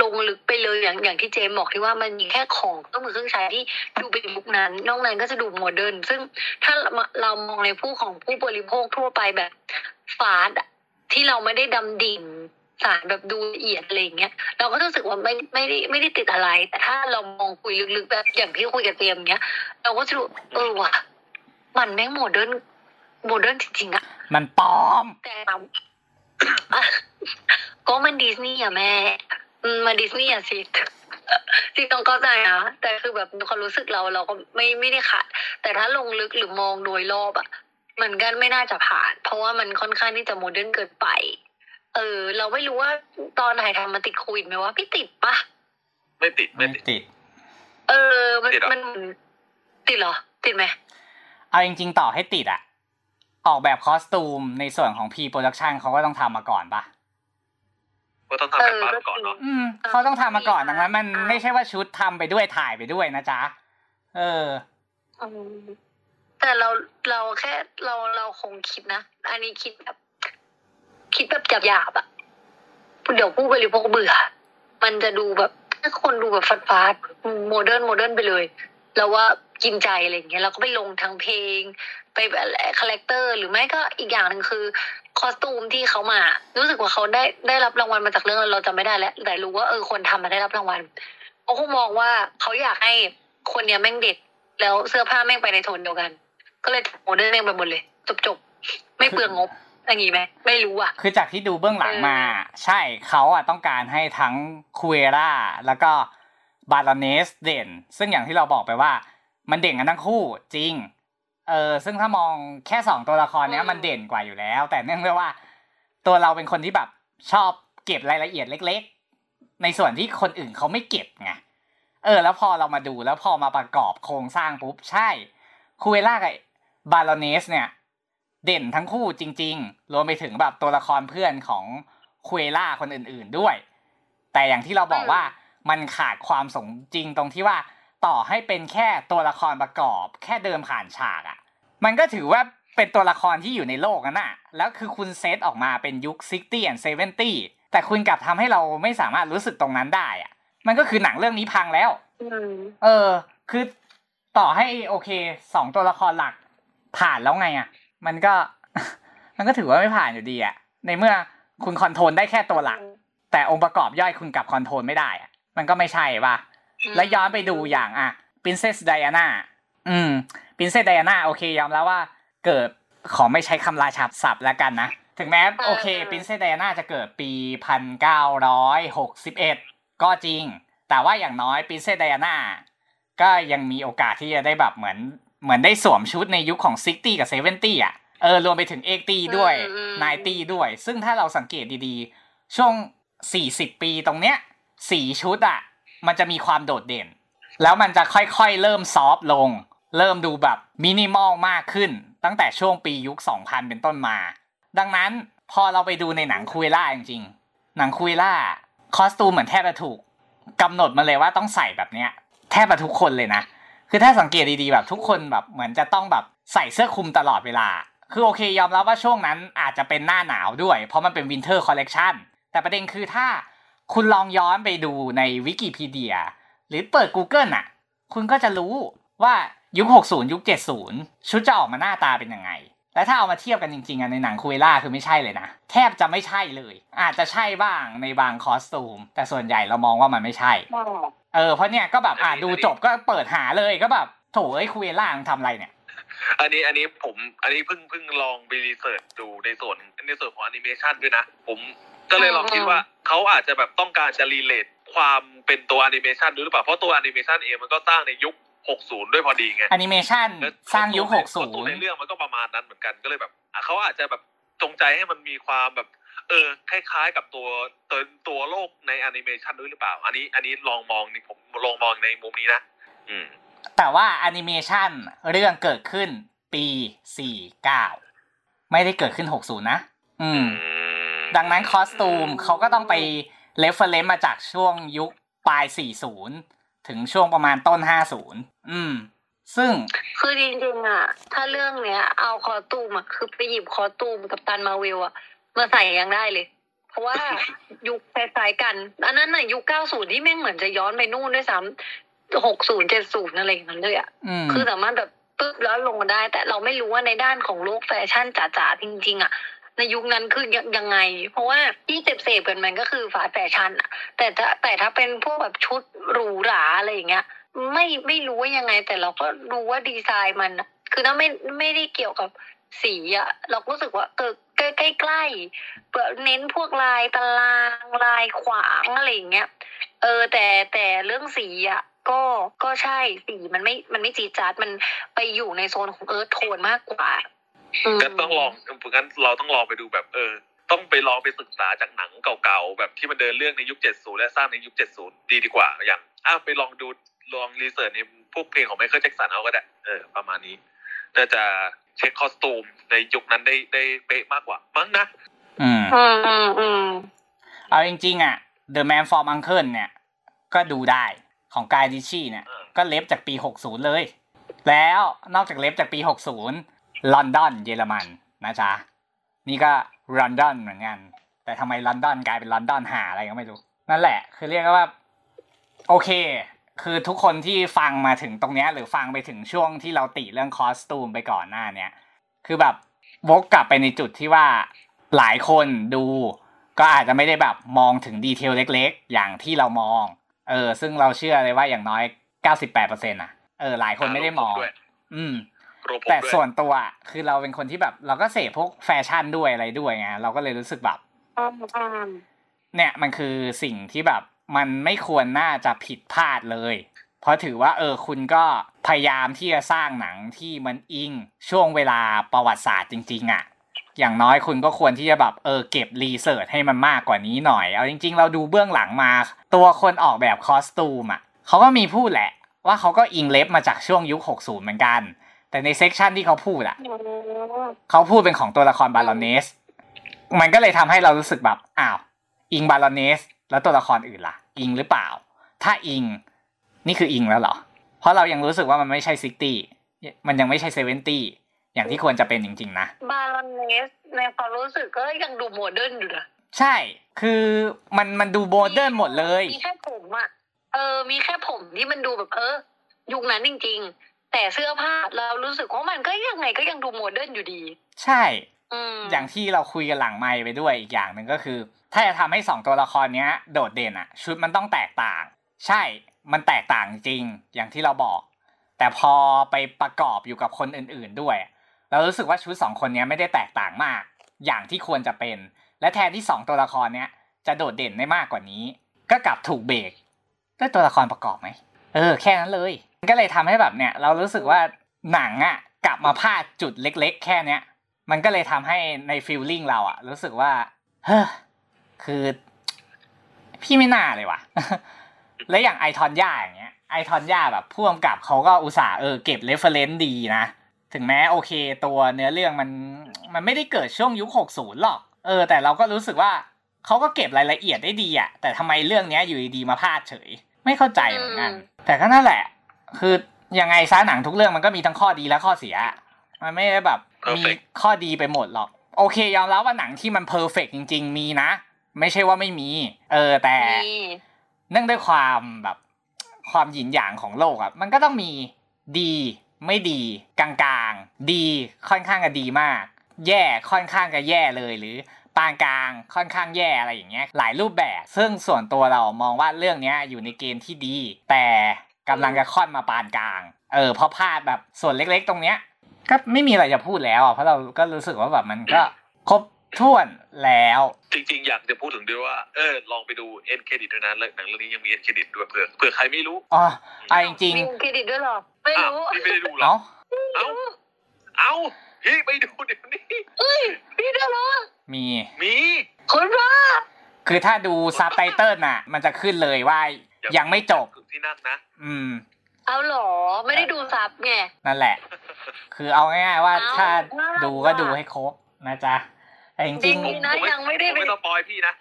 Speaker 3: ลงลึกไปเลยอย่างอย่างที่เจมบอกที่ว่ามันมีแค่ของเครื่องมือเครื่องใช้ที่ดูเป็นยุคนั้น นอกนั้นก็จะดูโมเดิร์นซึ่งถ้าเรามองในผู้ของผู้บริโภคทั่วไปแบบ fast ที่เราไม่ได้ดำดิ่ง สารแบบดูละเอียดอะไรอย่างเงี้ยเราก็รู้สึกว่าไม่ไม่ได้ไม่ได้ติดอะไร แต่ถ้าเรามองคุยลึกๆแบบอย่างที่คุยกับเตรียมเงี้ย เราก็จะรู้เออว่ะมันแม่งโมเดิร์นโมเดิร์นจริงๆอะ
Speaker 1: มันปลอม
Speaker 3: แต่ก็มันดิสนีย์อะแม่อืมมาดิสนีย์อะสิที่ต้องเข้าใจนะแต่คือแบบความรู้สึกเราเราก็ไม่ไม่ได้ขัด แต่ถ้าลงลึกหรือมองโดยรอบอะมันก็ไม่น่าจะผ่าน เพราะว่ามันค่อนข้างที่จะโมเดิร์นเกินไป เออ เราไม่รู้ว่าตอนถ่ายทำมันติดโควิดไหมว่าพี่ติดปะ
Speaker 2: ไม่ติดไม่
Speaker 1: ไม่
Speaker 2: ติด
Speaker 1: ติด
Speaker 3: เออ มัน
Speaker 2: ติดเหรอ
Speaker 3: มันติดเหรอ ติดไหม
Speaker 1: เอาจริง ๆ ต่อให้ติดอะออกแบบคอสตูมในส่วนของ P Production เขาก็ต้องทำมาก่อนปะ
Speaker 2: ก็ต้องทำแบบบ้านก่อนเนาะ
Speaker 1: อืมเขาต้องทำมาก่อนดังนั้นมันไม่ใช่ว่าชุดทำไปด้วยถ่ายไปด้วยนะจ๊ะ เออ
Speaker 3: อืมแต่เราเราแค่เราเราคงคิดนะ อันนี้คิดแบบ คิดแบบหยาบๆอะเดี๋ยวผู้บริโภคเบื่อ มันจะดูแบบถ้าคนดูแบบ fast fast โมเดิร์นโมเดิร์นไปเลย แล้วว่ากินใจอะไรอย่างเงี้ยเราก็ไปลงทางเพลง ไปแบบคาแรคเตอร์หรือไม่ก็อีกอย่างหนึ่งคือ costume ที่เขามา รู้สึกว่าเขาได้ได้รับรางวัลมาจากเรื่องเราจำไม่ได้แล้ว แต่รู้ว่าเออคนทำมาได้รับรางวัลเขาคงมองว่าเขาอยากให้คนเนี้ยแม่งเด็ด แล้วเสื้อผ้าแม่งไปในโทนเดียวกัน ก็เลยโมเดิร์นแม่งไปหมดเลย จบจบๆไม่เปลืองงบ อย่างงี้ไหมไม่รู้อะ
Speaker 1: คือจากที่ดูเบื้องหลังมา
Speaker 3: เออ
Speaker 1: ใช่เขาอะต้องการให้ทั้งคูเอร่าแล้วก็บาลเนสเด่น ซึ่งอย่างที่เราบอกไปว่า มันเด่นกันทั้งคู่จริง เออซึ่งถ้ามองแค่สองตัวละครเนี้ยมันเด่นกว่าอยู่แล้ว แต่เนื่องด้วยว่า ตัวเราเป็นคนที่แบบชอบเก็บรายละเอียดเล็ก ๆ ในส่วนที่คนอื่นเขาไม่เก็บไงเออ แล้วพอเรามาดูแล้วพอมาประกอบโครงสร้างปุ๊บใช่คูเอล่ากับบาลเนสเนี่ย เด่นทั้งคู่จริง ๆ รวมไปถึงแบบตัวละครเพื่อนของคุเอล่าคนอื่น ๆด้วย แต่อย่างที่เราบอกว่ามันขาดความสมจริงตรงที่ว่าต่อให้เป็นแค่ตัวละครประกอบ แค่เดินผ่านฉากอะ่ะ มันก็ถือว่าเป็นตัวละครที่อยู่ในโลกนั้นน่ะแล้วคือคุณเซตออกมาเป็นยุค60 and 70 แต่คุณกลับทำให้เราไม่สามารถรู้สึกตรงนั้นได้อะมันก็คือหนังเรื่องนี้พังแล้ว
Speaker 3: อืม
Speaker 1: เออ คือต่อให้โอเคสองตัวละครหลักผ่านแล้วไงอะ มันก็ มันก็ถือว่าไม่ผ่านอยู่ดีอะในเมื่อคุณ control ได้แค่ตัวหลัก แต่องค์ประกอบย่อยคุณกลับ control ไม่ได้อะมันก็ไม่ใช่ป่ะแล้วย้อนไปดูอย่างอะ Princess Diana อืม Princess Diana โอเคยอมแล้วว่าเกิดขอไม่ใช้คำราชาศัพท์แล้วกันนะ ถึงแม้โอเค Princess Diana จะเกิดปีพันเก้าร้อยหกสิบเอ็ดก็จริง แต่ว่าอย่างน้อย Princess Diana ก็ยังมีโอกาสที่จะได้แบบเหมือน เหมือนได้สวมชุดในยุคของ60กับ70อะเออรวมไปถึง80ด้วย
Speaker 3: อืม
Speaker 1: 90ด้วย ซึ่งถ้าเราสังเกตดีๆ ช่วง40ปีตรงเนี้ยสีชุดอะ มันจะมีความโดดเด่น แล้วมันจะค่อยๆ เริ่มซอฟต์ลง เริ่มดูแบบมินิมอลมากขึ้น ตั้งแต่ช่วงปียุค 2000 เป็นต้นมา ดังนั้นพอเราไปดูในหนัง Cruella จริงๆ หนัง Cruella costume เหมือนแทบจะถูกกำหนดมาเลยว่าต้องใส่แบบเนี้ย แทบจะทุกคนเลยนะ คือถ้าสังเกตดีๆแบบทุกคนแบบเหมือนจะต้องแบบใส่เสื้อคลุมตลอดเวลา คือโอเคยอมรับว่าช่วงนั้นอาจจะเป็นหน้าหนาวด้วย เพราะมันเป็น winter collection แต่ประเด็นคือถ้าคุณลองย้อนไปดูในวิกิพีเดีย หรือเปิด Google น่ะ คุณก็จะรู้ว่ายุค 60 ยุค 70 ชุดจะออกมาหน้าตาเป็นยังไง และถ้าเอามาเทียบกันจริงๆอะในหนัง Cruella คือไม่ใช่เลยนะ แทบจะไม่ใช่เลย อาจจะใช่บ้างในบาง costume แต่ส่วนใหญ่เรามองว่ามันไม่ใช่ เออเพราะเนี่ยก็แบบอ่าดูจบก็เปิดหาเลยก็แบบโถเอ้ย Cruella มึงทำอะไรเนี่ย
Speaker 2: อันนี้อันนี้ผมอันนี้เพิ่งเพิ่งลองไป research ดูในส่วนในส่วนของแอนิเมชันด้วยนะ ผมก็เลยลองคิดว่าเขาอาจจะแบบต้องการจะ relateความเป็นตัวแอนิเมชันด้วยหรือเปล่า เพราะตัวแอนิเมชันเองมันก็สร้างในยุค 60 ด้วยพอดีไง
Speaker 1: แอนิเมชัน
Speaker 2: แล้ว
Speaker 1: สร้างยุค
Speaker 2: แล้วตัวใน
Speaker 1: 60
Speaker 2: เรื่องมันก็ประมาณนั้นเหมือนกันก็เลยแบบอะเขาอาจจะแบบจงใจให้มันมีความแบบ เออคล้ายๆกับตัวตัวตัวโลกในแอนิเมชันด้วยหรือเปล่า อันนี้อันนี้ลองมองนี่ผมลองมองในมุมนี้นะอืม
Speaker 1: แต่ว่าแอนิเมชันเรื่องเกิดขึ้นปี49ไม่ได้เกิดขึ้น60นะ อืม ดังนั้น costume เขาก็ต้องไป reference มาจากช่วงยุคปลาย40ถึงช่วงประมาณต้น50อืม ซึ่ง
Speaker 3: คือจริงๆอะ ถ้าเรื่องเนี้ย เอา costume อะคือไปหยิบ costume Captain Marvel อะ มาใส่ยังได้เลย เพราะว่ายุคคล้ายๆกัน อันนั้นน่ะยุคเก้าศูนย์ที่แม่งเหมือนจะย้อนไปนู่นด้วยซ้ำหกศูนย์เจ็ดศูนย์อะไรอย่างนั้นเลยอะ
Speaker 1: อืม
Speaker 3: คือสามารถแบบปึ๊บแล้วลงมาได้ แต่เราไม่รู้ว่าในด้านของโลกแฟชั่นจ๋าๆจริงๆอะในยุคนั้นคือยังยังไง เพราะว่าที่เสพเสพๆกันมันก็คือฝาแฟชั่นอะแต่ถ้าแต่ถ้าเป็นพวกแบบชุดหรูหราอะไรอย่างเงี้ย ไม่ไม่รู้ว่ายังไง แต่เราก็รู้ว่าดีไซน์มันอะคือถ้าไม่ไม่ได้เกี่ยวกับสีอะเราก็รู้สึกว่าเออ ใกล้ใกล้ใกล้ๆแบบเน้นพวกลายตารางลายขวางอะไรอย่างเงี้ย เออ แต่แต่เรื่องสีอะก็ก็ใช่สีมันไม่มันไม่จีดจัดมันไปอยู่ในโซนของเอิร์ธโทนมากกว่า
Speaker 2: ก็ต้องลองงั้นเราต้องลองไปดูแบบเออ ต้องไปลองไปศึกษาจากหนังเก่าๆแบบที่มันเดินเรื่องในยุค 70 และสร้างในยุค 70 ดีดีกว่าอย่างอ้าวไปลองดูลองรีเสิร์ชในพวกเพลงของไมเคิลแจ็คสันเอาก็ได้เออประมาณนี้ น่าจะเช็คคอสตูมในยุคนั้นได้ได้เป๊ะมากกว่ามั้งนะ
Speaker 1: อืม
Speaker 3: อืมอืมอืม
Speaker 1: เอาจริงๆอะ The Man from Uncle เนี่ย ก็ดูได้ของกายดิชี่เนี่ย
Speaker 2: อ่า
Speaker 1: ก็เล็บจากปี 60 เลย แล้วนอกจากเล็บจากปี 60 ลอนดอนเยอรมันนะจ๊ะ นี่ก็ลอนดอนเหมือนกัน แต่ทำไมลอนดอนกลายเป็นลอนดอนหาอะไรก็ไม่รู้ นั่นแหละ คือเรียกว่า โอเค คือทุกคนที่ฟังมาถึงตรงเนี้ย หรือฟังไปถึงช่วงที่เราติเรื่องคอสตูมไปก่อนหน้าเนี้ยคือแบบวกกลับไปในจุดที่ว่าหลายคนดู ก็อาจจะไม่ได้แบบมองถึง detail เล็ก ๆ อย่างที่เรามอง เออ ซึ่งเราเชื่อเลยว่าอย่างน้อย98%อะเออหลายคนไม่ได้มอง
Speaker 2: รวผมด้วย
Speaker 1: อืม
Speaker 2: รวมผม
Speaker 1: แต่
Speaker 2: ด้วย
Speaker 1: ส่วนตัวอะคือเราเป็นคนที่แบบ เราก็เสพพวกแฟชั่นด้วยอะไรด้วยไงเราก็เลยรู้สึกแบบ
Speaker 3: อืมอืม
Speaker 1: เนี่ยมันคือสิ่งที่แบบ มันไม่ควรน่าจะผิดพลาดเลย เพราะถือว่าเออคุณก็พยายามที่จะสร้างหนังที่มันอิงช่วงเวลาประวัติศาสตร์จริง ๆอะ่ะอย่างน้อยคุณก็ควรที่จะแบบเออเก็บ research ให้มันมากกว่านี้หน่อย เอาจริง ๆ เราดูเบื้องหลังมา ตัวคนออกแบบ costume อะ่ะเขาก็มีพูดแหละ ว่าเขาก็อิง ref มาจากช่วงยุค 60 เหมือนกัน แต่ใน section ที่เขาพูดอะเขาพูดเป็นของตัวละคร Baroness มันก็เลยทำให้เรารู้สึกแบบอ้าว อิง Baroness แล้วตัวละครอื่นล่ะ อิงหรือเปล่า ถ้าอิงนี่คืออิงแล้วเหรอ เพราะเรายังรู้สึกว่ามันไม่ใช่ sixty มันยังไม่ใช่ seventy อย่างที่ควรจะเป็นจริง ๆ นะ
Speaker 3: Baroness ในความรู้สึกก็ยังดูโมเดิร์นอยู่นะ
Speaker 1: ใช่ คือมันมันดูโมเดิร์นหมดเลย
Speaker 3: มีแค่ผมอะเออ มีแค่ผมที่มันดูแบบเออ ยุคนั้นจริง ๆ แต่เสื้อผ้าเรารู้สึกว่ามันก็ยังไงก็ยังดูโมเดิร์นอยู่ดี
Speaker 1: ใช่
Speaker 3: อืม
Speaker 1: อย่างที่เราคุยกันหลังไมค์ไปด้วยอีกอย่างหนึ่งก็คือ ถ้าจะทำให้สองตัวละครเนี้ย โดดเด่นอะชุดมันต้องแตกต่าง ใช่มันแตกต่างจริงอย่างที่เราบอก แต่พอไปประกอบอยู่กับคนอื่น ๆด้วย เรารู้สึกว่าชุดสองคนนี้ไม่ได้แตกต่างมาก อย่างที่ควรจะเป็น และแทนที่สองตัวละครเนี้ยจะโดดเด่นได้มากกว่านี้ ก็กลับถูกเบรกด้วยตัวละครประกอบไหมเออ แค่นั้นเลย ก็เลยทำให้แบบเนี้ยเรารู้สึกว่าหนังอะกลับมาพลาดจุดเล็ก ๆ แค่เนี้ย มันก็เลยทำให้ใน feeling เราอะรู้สึกว่า เฮ้อ คือพี่ไม่น่าเลยว่ะ และอย่าง I, Tonya อย่างเงี้ย I, Tonya แบบผู้กำกับเขาก็อุตส่าห์เออเก็บ reference ดีนะ ถึงแม้โอเคตัวเนื้อเรื่องมันมันไม่ได้เกิดช่วงยุค60หรอก เออ แต่เราก็รู้สึกว่าเขาก็เก็บรายละเอียดได้ดีอะแต่ทำไมเรื่องเนี้ยอยู่ดีๆมาพลาดเฉย ไม่เข้าใจเหมือนกัน แต่ก็นั่นแหละ คือยังไงซะหนังทุกเรื่องมันก็มีทั้งข้อดีและข้อเสีย มันไม่ได้แบบมี
Speaker 2: Perfect
Speaker 1: ข้อดีไปหมดหรอก โอเค ยอมรับว่าหนังที่มันเพอร์เฟกจริง ๆ มีนะ ไม่ใช่ว่าไม่มี เออแต่
Speaker 3: มี
Speaker 1: เนื่องด้วยความแบบความหยินหยางของโลกอะมันก็ต้องมีดีไม่ดีกลางๆ ดีค่อนข้างจะดีมาก แย่ค่อนข้างจะแย่เลยหรือปานกลางค่อนข้างแย่อะไรอย่างเงี้ย หลายรูปแบบ ซึ่งส่วนตัวเรามองว่าเรื่องเนี้ยอยู่ในเกณฑ์ที่ดี แต่กำลังจะค่อนมาปานกลาง เออเพราะพลาดแบบส่วนเล็กๆ ตรงเนี้ย ก็ไม่มีอะไรจะพูดแล้วอะเพราะเราก็รู้สึกว่าแบบมันก็ครบ ถ้วนแล้ว
Speaker 2: จริงๆ อยากจะพูดถึงด้วยว่า เออ ลองไปดูเอ็นเครดิตด้วยนะเรื่องหนังเรื่องนี้ยังมีเอ็นเครดิตด้วยเผื่อเผื่อใครไม่รู้
Speaker 1: อ๋อเอาจริง
Speaker 3: มีเครดิตด้วยเหรอ ไม่
Speaker 2: อ้าว
Speaker 3: รู้
Speaker 2: พี่ไม่ได้ดู
Speaker 1: ๆ
Speaker 2: เหรอ
Speaker 1: เอ้า
Speaker 2: เอ้า เอ้าพี่ไปดูเดี๋ยวนี้
Speaker 3: เอ้ยพี่ด้วยเหรอ
Speaker 1: มี
Speaker 2: มี
Speaker 3: คนบ้า
Speaker 1: คือถ้าดูซับไตเติลน่ะ มันจะขึ้นเลยว่ายังไม่จบ
Speaker 2: ที่นั่งนะ
Speaker 1: อืม
Speaker 3: เอาเหรอ ไม่ได้ดูซับไง
Speaker 1: นั่นแหละ คือเอาง่ายๆว่า
Speaker 3: เอา
Speaker 1: ถ้า
Speaker 3: ว่า
Speaker 1: ดูก็ดูให้ครบนะจ๊ะ แต่จ
Speaker 3: จริ
Speaker 1: ริ
Speaker 3: ง
Speaker 1: ง
Speaker 3: ดีนะ
Speaker 2: ผม
Speaker 3: ยังไม่ได้
Speaker 2: ผม
Speaker 3: ไป
Speaker 2: ไม่ spoil พี่นะ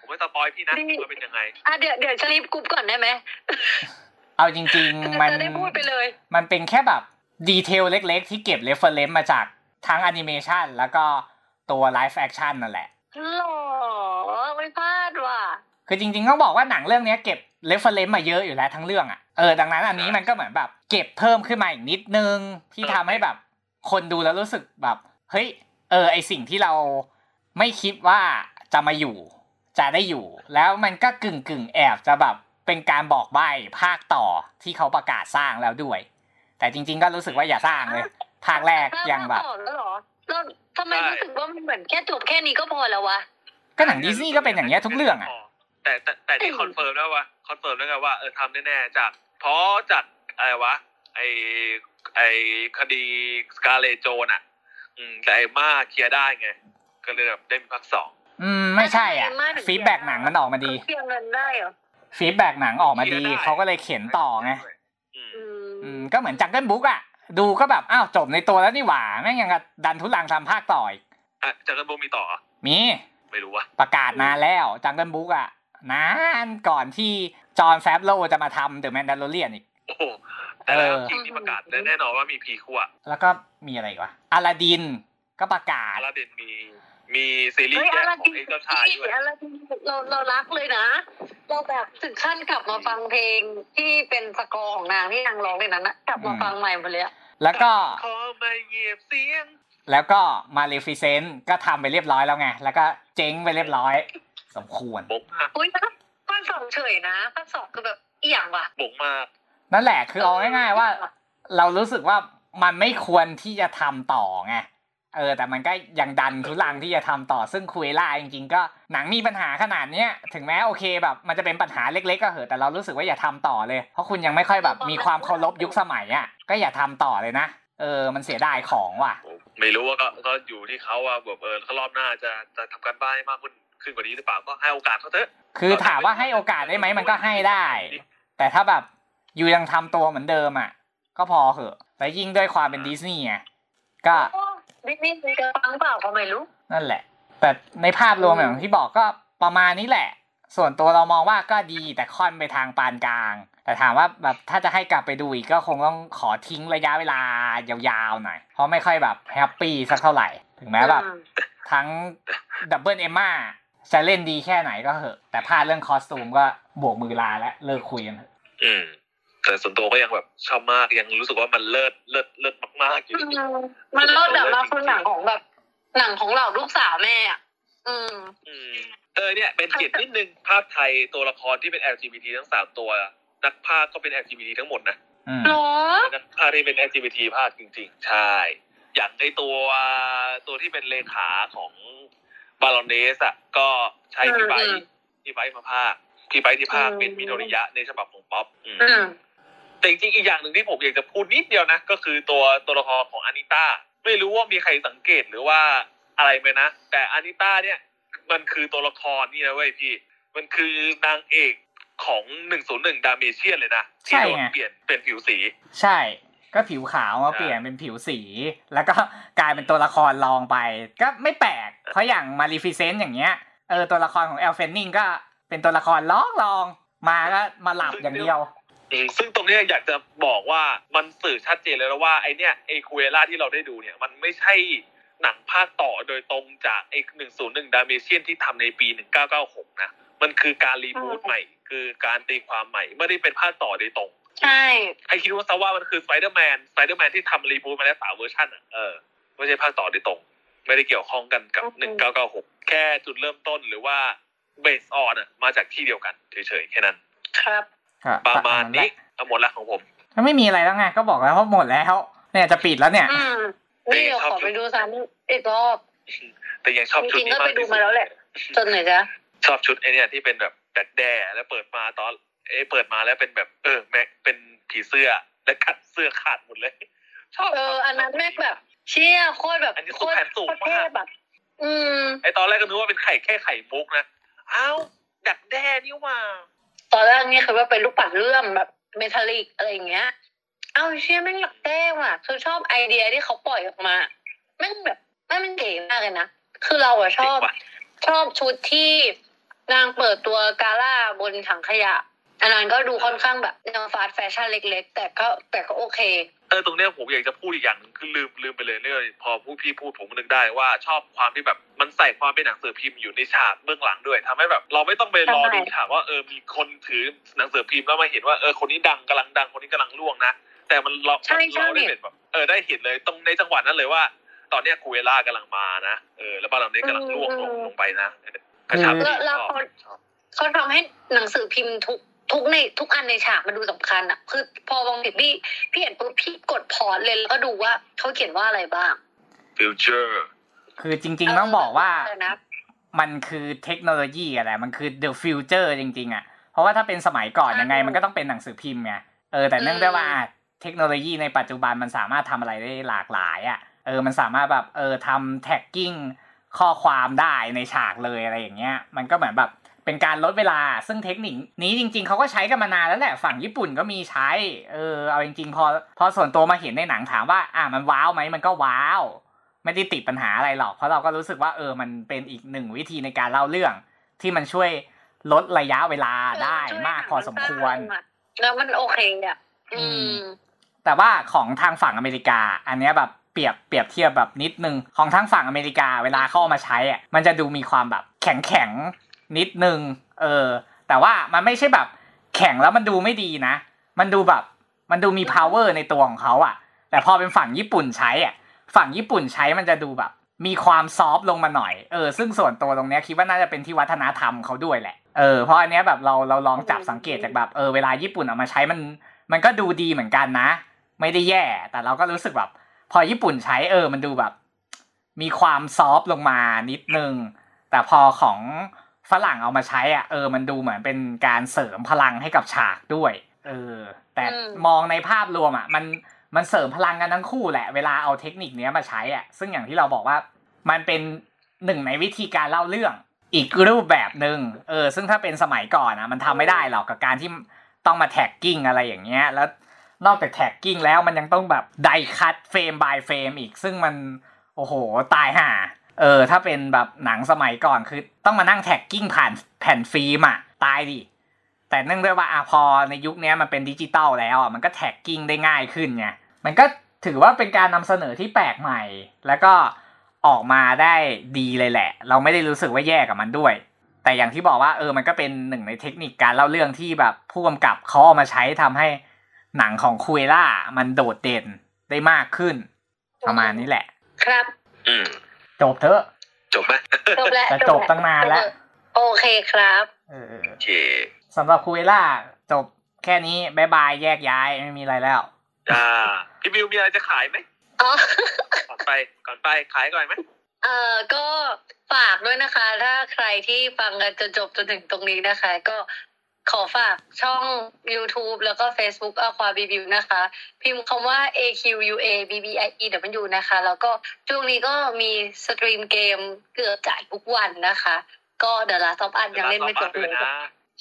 Speaker 2: ผมไม่ spoil พี่นะ
Speaker 3: ดี
Speaker 2: ว่าเป็นยังไง
Speaker 3: อะเดี๋ยวเดี๋ยวชลิปกรุ๊ปก่อนได้ไหม
Speaker 1: ๆ เอาจริง ๆ มัน
Speaker 3: จะได้พูดไปเลย
Speaker 1: มันเป็นแค่แบบ detail เล็กๆ ที่เก็บ reference มาจากทั้งแอนิเมชันแล้วก็ตัว live action นั่นแหละ
Speaker 3: หรอไม่พลาดว่ะ
Speaker 1: คือจริงๆต้องบอกว่าหนังเรื่องเนี้ยเก็บ reference มาเยอะอยู่แล้วทั้งเรื่องอะ เออดังนั้นอันนี้มันก็เหมือนแบบ เก็บเพิ่มขึ้นมาอีกนิดนึงที่ทำให้แบบ คนดูแล้วรู้สึกแบบ เฮ้ย เออไอสิ่งที่เรา ไม่คิดว่าจะมาอยู่ จะได้อยู่ แล้วมันก็กึ่งกึ่งๆแอบจะแบบเป็นการบอกใบ้ภาคต่อที่เขาประกาศสร้างแล้วด้วย แต่จริง ๆ ก็รู้สึกว่าอย่าสร้างเลย ภาคแรกยังแบบ
Speaker 3: ต่อแล้วเหรอแล้วทำไม
Speaker 2: ใช่
Speaker 3: รู้สึกว่ามันเหมือนแค่จบแค่นี้ก็พอแล้ววะ
Speaker 1: ก็หนังดิสนีย์ก็เป็นอย่างเงี้ยทุกเรื่องอะ
Speaker 2: แต่แต่แต่ที่ confirm แล้วว่า confirm แล้วไงว่าเออทำแน่ๆจากเพราะจากอะไรวะไอไอคดีสการ์เลตต์ โจอะ อืมแต่ไอมาเคลียร์ได้ไง ก็เลยแบบได้มีภาคสอง
Speaker 1: อืมไม่ใช่อะ
Speaker 3: ไม่ถึง
Speaker 1: feedback หนังมันออกมาดี
Speaker 3: เคลียร์เงินได้เหรอ
Speaker 1: feedback หนังออกมาดี
Speaker 2: เคลียร์ได้
Speaker 1: เขาก็เลยเขียนต่อไง
Speaker 2: อืม
Speaker 3: อืม
Speaker 1: อืมก็เหมือนจังเกิลบุ๊กอะดูก็แบบอ้าวจบในตัวแล้วนี่หว่าแม่งยังกับดันทุลังทำภาคต่ออีก
Speaker 2: อะจากกันโบมีต่อเหรอ
Speaker 1: มี
Speaker 2: ไม่รู้วะ
Speaker 1: ประกาศนานแล้วจังเกิลบุ๊กอะนานก่อนที่จอห์นแฟบโลจะมาทำเดอะแมนดา r เรียนอีก
Speaker 2: โอ้โหแต่แล้ว
Speaker 1: เออ
Speaker 2: จริงที่ประกาศแน่นอนว่ามีพีคู่อะ
Speaker 1: แล้วก็มีอะไรอีกวะอลาดินก็ประกาศ
Speaker 2: อาราเดนมี มีซีรี
Speaker 3: เฮ้
Speaker 2: ส์
Speaker 3: ย
Speaker 2: แย
Speaker 3: อะ
Speaker 2: ก
Speaker 3: ไร
Speaker 2: ของไอ้เจ้าชายด้วย
Speaker 3: อะไรเราเรารักเลยนะ เราแบบถึงขั้นกลับมาฟังเพลงที่เป็นสกอร์ของนางที่นางร้องในนั้นนะกลับมาฟังใหม่หมดเลยอะ
Speaker 1: แล้วก็
Speaker 2: ขอมาเหยียบเสียง
Speaker 1: แล้วก็มาเลฟิเซนต์ก็ทำไปเรียบร้อยแล้วไง แล้วก็เจ๊งไปเรียบร้อย สมควร
Speaker 2: บงมาก
Speaker 3: อุ้ยนะภาคสองเฉยนะภาคสองคือแบบเอี่ยงว่ะ
Speaker 2: บงมาก
Speaker 1: นั่นแหละคือเอาง่ายๆว่า เรารู้สึกว่ามันไม่ควรที่จะทำต่อไง เออแต่มันก็ยังดันทุลังที่จะทำต่อซึ่งคุยล่าจริงๆก็หนังมีปัญหาขนาดเนี้ยถึงแม้โอเคแบบมันจะเป็นปัญหาเล็กๆก็เหอะแต่เรารู้สึกว่าอย่าทำต่อเลย เพราะคุณยังไม่ค่อยแบบมีความเคารพยุคสมัยอะก็อย่าทำต่อเลยนะเออ มันเสียดายของว่ะ
Speaker 2: ไม่รู้ว่าก็ก็อยู่ที่เขาว่าแบบเออเขารอบหน้าจะจะทำการบ้านให้มากขึ้นขึ้นกว่านี้หรือเปล่าก็ให้โอกาสเขาเถอะ
Speaker 1: คือถามว่าให้โอกาสได้ไหมมันก็ให้ได้ แต่ถ้าแบบอยู่ยังทำตัวเหมือนเดิมอะ ก็พอเหอะ แต่ยิ่งด้วยความเป็นดิสนีย์ไงก็
Speaker 3: โอ้ดิสนีย์มีกระปังเปล่าก็ไม่รู้
Speaker 1: นั่นแหละ แต่ในภาพรวมอย่างที่บอกก็ประมาณนี้แหละ ส่วนตัวเรามองว่าก็ดีแต่ค่อนไปทางปานกลาง แต่ถามว่าแบบถ้าจะให้กลับไปดูอีกก็คงต้องขอทิ้งระยะเวลายาวๆหน่อย เพราะไม่ค่อยแบบ happy สักเท่าไหร่ ถึงแม้แบบ
Speaker 3: อืม
Speaker 1: ทั้ง double เอมมาจะเล่นดีแค่ไหนก็เหอะ แต่พลาดเรื่อง costume ก็โบกมือลาและเลิกคุยกันเถอะ
Speaker 2: อืม แต่ส่วนตัวก็ยังแบบชอบมากยังรู้สึกว่ามันเลิศเลิศเลิศมากๆอยู่
Speaker 3: มันเลิศแบบมาคือหนังของแบบหนังของเราลูกสาวแม่อะอืม
Speaker 2: อืมเออเนี่ยเป็นเกียรตินิดนึงภาพไทยตัวละครที่เป็น LGBT ทั้งสามตัว นักพากย์ก็เป็น LGBT ทั้งหมดนะ
Speaker 1: อืม
Speaker 3: หรอ
Speaker 2: นักพากย์ที่เป็น LGBT ภาคจริง ๆ ใช่อย่างไอตัวตัวที่เป็นเลขาของบาลอนเนสอะก็ใช้พี่ไบ
Speaker 3: อืม
Speaker 2: ท์พี่ไบท์มาภาคพี่ไบท์ที่ภาคเป็น
Speaker 3: อืม
Speaker 2: มิโนริยะในฉบับของป๊อปอืม
Speaker 3: อืม
Speaker 2: แต่จริงๆอีกอย่างหนึ่งที่ผมอยากจะพูดนิดเดียวนะ ก็คือตัวตัวละครของอานิต้าไม่รู้ว่ามีใครสังเกตหรือว่าอะไรไหมนะ แต่อานิต้าเนี่ยมันคือตัวละครนี่นะเว้ยพี่ มันคือนางเอกของหนึ่งศูนย์หนึ่ง Dalmatians เลยนะที่โดนเปลี่ยนเป็นผิวสี
Speaker 1: ใช่ ก็ผิวขาวมาเปลี่ยนเป็นผิวสี แล้วก็กลายเป็นตัวละครรองไป ก็ไม่แปลก เพราะอย่างมาเลฟิเซนต์อย่างเงี้ยเออตัวละครของแอลแฟนนิงก็เป็นตัวละครร้องรองๆมาก็มาหลับอย่างเดียว
Speaker 2: อืม ซึ่งตรงเนี้ยอยากจะบอกว่ามันสื่อชัดเจนเลยนะว่าไอเนี้ยไอครูเอลล่าที่เราได้ดูเนี่ยมันไม่ใช่หนังภาคต่อโดยตรงจากไอหนึ่งศูนย์หนึ่ง Dalmatians ที่ทำในปีหนึ่งเก้าเก้าหกนะ มันคือการ reboot ใหม่ คือการตีความใหม่ ไม่ได้เป็นภาคต่อโดยตรง
Speaker 3: ใช่
Speaker 2: ให้คิดว่าซะว่ามันคือสไปเดอร์แมนสไปเดอร์แมนที่ทำ reboot มาแล้วสามเวอร์ชันอะเออไม่ใช่ภาคต่อโดยตรง ไม่ได้เกี่ยวข้องกันกับหนึ่งเก้าเก้าหกแค่จุดเริ่มต้นหรือว่าเบสออนอะมาจากที่เดียวกันเฉยๆแค่นั้น
Speaker 3: ครับ
Speaker 2: ประมาณนี้เอาหมดละของผม
Speaker 1: ก็ไม่มีอะไรแล้วไงก็บอกแล้วว่าหมดแล้ว เนี่ยจะปิดแล้วเนี่ย
Speaker 3: อืมนี่เดี๋ยวขอไปดูซ้ำอีกรอบ
Speaker 2: แต่ยังชอบ
Speaker 3: จ
Speaker 2: ชุด
Speaker 3: ริงๆ
Speaker 2: นี้
Speaker 3: ก็
Speaker 2: มา
Speaker 3: ไป
Speaker 2: ก
Speaker 3: ดู
Speaker 2: ที่สุ
Speaker 3: มา
Speaker 2: ด
Speaker 3: แล้วแหละจนไหนจ๊ะ
Speaker 2: ชอบชุดไอเนี่ยที่เป็นแบบแบกแด้แล้วเปิดมาตอนเอยเปิดมาแล้วเป็นแบบเออแม็กเป็นผีเสื้อและกัดเสื้อขาดหมดเลย ชอบ
Speaker 3: เอออันนั้นแม่งแบบ เชี่ยโคตรแบบ
Speaker 2: อันนี้
Speaker 3: โค
Speaker 2: คือ
Speaker 3: ตร
Speaker 2: แผนสูง
Speaker 3: ประเท
Speaker 2: มาก
Speaker 3: ศแบบ อืม
Speaker 2: ไอตอนแรกก็นึกว่าเป็นไข่แค่ไข่มุกนะอ้าวดักแด้นี่หว่า
Speaker 3: ตอนแรกนี่คือว่าเป็นลูกปัดเลื่อมแบบเมทัลลิกอะไรอย่างเงี้ย เอาเชี่ยแม่งหลักแต้มอะ คือชอบไอเดียที่เขาปล่อยออกมาแม่งแบบแม่งมันเก๋มากเลยนะ คือเราอะชอบ
Speaker 2: เจ๋งว่ะ
Speaker 3: ชอบชุดที่นางเปิดตัวกาล่าบนถังขยะ อันนั้นก็ดูค่อนข้างแบบแนวฟาสต์แฟชั่นเล็ก ๆ แต่ก็แต่ก็โอเค
Speaker 2: เออตรงเนี้ยผมอยากจะพูดอีกอย่างหนึงคือลืมลืมไปเลยเนี่ยพอผู้พี่พูดผมก็นึกได้ว่าชอบความที่แบบมันใส่ความเป็นหนังสือพิมพ์อยู่ในฉากเบื้องหลังด้วยทำให้แบบ เราไม่ต้องไปรอ
Speaker 3: ใช่
Speaker 2: ดูฉากว่าเออมีคนถือหนังสือพิมพ์แล้วมาเห็นว่าเออคนนี้ดังกำลังดังคนนี้กำลังร่วงนะแต่มันเรา
Speaker 3: ใช่ใช่
Speaker 2: เราได้เห็นแบบเออได้เห็นเลยตรงในจังหวะนั้นเลยว่า ตอนเนี้ยคูเวล่ากำลังมานะเออแล้วบาลามนี้กำลังร่วงลงลงไปนะกระชับ
Speaker 3: แล้วแล้ว
Speaker 2: ชอบ
Speaker 3: เขา
Speaker 2: ชอบ
Speaker 3: เขาทำให้หนังสือพิมพ์ทุก ทุกในทุกอันในฉากมันดูสำคัญอะคือพอบางทีพี่พี่เห็นปุ๊บพี่กดพอร์ตเลยแล้วก็ดูว่าเขาเขียนว่าอะไรบ้าง
Speaker 2: future
Speaker 1: คือจริง ๆ ต้องบอกว่า
Speaker 3: เออนะ
Speaker 1: มันคือเทคโนโลยีอะไรมันคือ the future จริง ๆอะเพราะว่าถ้าเป็นสมัยก่อน
Speaker 3: ใช่
Speaker 1: ยังไง มันก็ต้องเป็นหนังสือพิมพ์ไงเออแต่เนื่องด้วยว่าเทคโนโลยีในปัจจุบันมันสามารถทำอะไรได้หลากหลายอะเออ มันสามารถแบบเออทำแท็กกิ้งข้อความได้ในฉากเลยอะไรอย่างเงี้ย มันก็เหมือนแบบ เป็นการลดเวลาซึ่งเทคนิคนี้จริง ๆเขาก็ใช้กันมานานแล้วแหละฝั่งญี่ปุ่นก็มีใช้ เออเอาจริง ๆ พอพอส่วนตัวมาเห็นในหนังถามว่า อะมันว้าวไหมมันก็ว้าว ไม่ได้ติดปัญหาอะไรหรอก เพราะเราก็รู้สึกว่าเออมันเป็นอีกหนึ่งวิธีในการเล่าเรื่อง ที่มันช่วยลดระยะเวลาได้มากพอสมควร
Speaker 3: แล้วมันโอเคอะอืม
Speaker 1: แต่ว่าของทางฝั่งอเมริกา อันเนี้ยแบบเปรียบเปรียบเทียบแบบนิดนึงของทางฝั่งอเมริกาเวลาเข้าเอามาใช้อะมันจะดูมีความแบบแข็งแข็งๆ นิดนึง เออ แต่ว่ามันไม่ใช่แบบแข็งแล้วมันดูไม่ดีนะ มันดูแบบ มันดูมี power ในตัวของเขาอะแต่พอเป็นฝั่งญี่ปุ่นใช้อะฝั่งญี่ปุ่นใช้มันจะดูแบบ มีความซอฟต์ลงมาหน่อย เออ ซึ่งส่วนตัวตรงเนี้ยคิดว่าน่าจะเป็นที่วัฒนธรรมเขาด้วยแหละ เออ เพราะอันเนี้ยแบบเราเราลองจับสังเกตจากแบบ เออ เวลาญี่ปุ่นเอามาใช้มัน มันก็ดูดีเหมือนกันนะ ไม่ได้แย่ แต่เราก็รู้สึกแบบ พอญี่ปุ่นใช้ เออ มันดูแบบ มีความซอฟต์ลงมานิดนึง แต่พอของ ฝรั่งเอามาใช้อะเออมันดูเหมือนเป็นการเสริมพลังให้กับฉากด้วย เออ แต่
Speaker 3: อืม
Speaker 1: มองในภาพรวมอะมันมันเสริมพลังกันทั้งคู่แหละเวลาเอาเทคนิคเนี้ยมาใช้อะซึ่งอย่างที่เราบอกว่ามันเป็นหนึ่งในวิธีการเล่าเรื่องอีกรูปแบบหนึ่งเออ ซึ่งถ้าเป็นสมัยก่อนอะ มันทำไม่ได้หรอกกับการที่ต้องมา tracking อะไรอย่างเงี้ย แล้วนอกจาก tracking แล้วมันยังต้องแบบไดคัตเฟรม by เฟรมอีก ซึ่งมัน โอ้โห ตายห่า เออถ้าเป็นแบบหนังสมัยก่อนคือ ต้องมานั่ง tracking ผ่านแผ่นฟิล์มอะตายดิแต่เนื่องด้วยว่าอะพอในยุคนี้มันเป็นดิจิตอลแล้วอะมันก็ tracking ได้ง่ายขึ้นไงมันก็ถือว่าเป็นการนำเสนอที่แปลกใหม่ แล้วก็ออกมาได้ดีเลยแหละ เราไม่ได้รู้สึกว่าแย่กับมันด้วย แต่อย่างที่บอกว่าเออมันก็เป็นหนึ่งในเทคนิคการเล่าเรื่องที่แบบผู้กำกับเขาเอามาใช้ทำให้หนังของคุเอล่ามันโดดเด่นได้มากขึ้น ประมาณนี้แหละ
Speaker 3: ครับ
Speaker 2: อืม
Speaker 1: จบเถอะ
Speaker 2: จบไหม
Speaker 3: จบแล้ว
Speaker 1: แต่จบตั้งนานแล้ว
Speaker 3: โอเคครับ
Speaker 1: เออ
Speaker 2: โอเค
Speaker 1: สำหรับคุเอล่าจบแค่นี้บายบายแยกย้ายไม่มีอะไรแล้ว
Speaker 2: อ่าพี่บิวมีอะไรจะขายไหม
Speaker 3: อ๋อ
Speaker 2: ก่อนไปก่อนไปขายก่อนไหม
Speaker 3: เอ่อก็ฝากด้วยนะคะ ถ้าใครที่ฟังกันจนจบจนถึงตรงนี้นะคะ ก็ ขอฝากช่อง YouTube แล้วก็ Facebook Aqua b b นะคะ พิมพ์คำว่า A Q U A B B I E W นะคะ แล้วก็ช่วงนี้ก็มีสตรีมเกมเกือบจ่ายทุกวันนะคะ ก็เดี๋ยวลาซอฟอันยังเล่นไม่จบ
Speaker 2: ด้
Speaker 3: เล
Speaker 2: วย
Speaker 3: ย
Speaker 2: นะ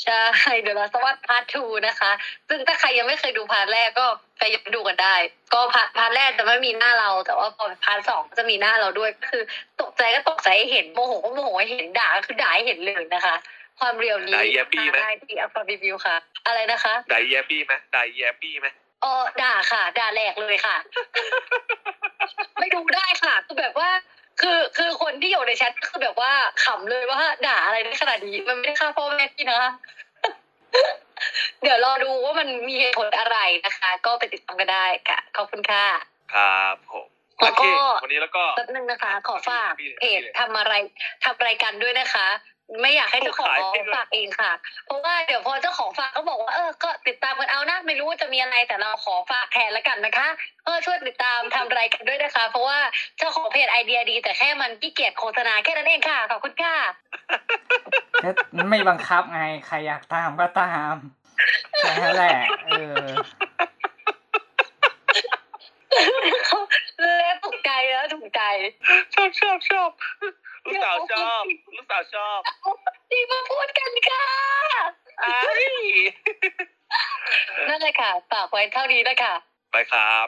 Speaker 3: ใช่เดี๋ยวเราสวัสดพาร์ททูนะคะ ซึ่งถ้าใครยังไม่เคยดูพาร์ทแรกก็ไปย้อนดูกันได้ ก็พาร์ทพาร์ทแรกจะไม่มีหน้าเรา แต่ว่าพอพาร์ทสองก็จะมีหน้าเราด้วยก็คือ ตกใจก็ตกใจให้เห็นโมโหก็โมโหให้เห็นด่าก็คือด่าให้เห็นเลยนะคะ ความเรียวนี้
Speaker 2: ไดแยบบี้ไหม
Speaker 3: ได้ที่อัลฟารีวิวค่ะ อะไรนะคะ
Speaker 2: ไดแยบบี้ไหมไดแยบบี้ไหม
Speaker 3: อ๋อด่าค่ะ ด่าแหลกเลยค่ะ ไม่ดูได้ค่ะคือแบบว่า คือคือคนที่อยู่ในแชทคือแบบว่าขำเลยว่าด่าอะไรได้ขนาดนี้มันไม่ได้ฆ่าพ่อแม่พี่นะเดี๋ยวรอดูว่ามันมีเหตุผลอะไรนะคะ ก็ไปติดตามกันได้ค่ะ ขอบคุณค่ะ
Speaker 2: ครับผมโอ
Speaker 3: แล้ว
Speaker 2: เค
Speaker 3: ก็
Speaker 2: วันนี้แล้วก็
Speaker 3: แป๊บนึงนะคะ ขอฝาก
Speaker 2: พี่
Speaker 3: เพจ
Speaker 2: พี่
Speaker 3: ทำอะไรทำรายการด้วยนะคะ ไม่อยากให้เจ้าของ
Speaker 2: ขายให้ด้วย
Speaker 3: ฝากเองค่ะ เพราะว่าเดี๋ยวพอเจ้าของฝากก็บอกว่าเออก็ติดตามกันเอานะไม่รู้ว่าจะมีอะไรแต่เราขอฝากแทนแล้วกันนะคะเออช่วยติดตามทำรายการด้วยนะคะ เพราะว่าเจ้าของเพจไอเดียดี แต่แค่มันขี้เกียจโฆษณาแค่นั้นเองค่ะขอบคุณค่ะ
Speaker 1: ก็ไม่บังคับไงใครอยากตามก็ตามแค่นั้นแหละเออ
Speaker 3: แล้วถูกใจแล้วถูกใจ
Speaker 2: ชอบชอบชอบลูกสาวชอบลูกสาวชอบ
Speaker 3: ดีมาพูดกันค่ะ
Speaker 2: ไอ้าย
Speaker 3: นั่นเลยค่ะฝากไว้เท่านี้นะคะ
Speaker 2: ไปครับ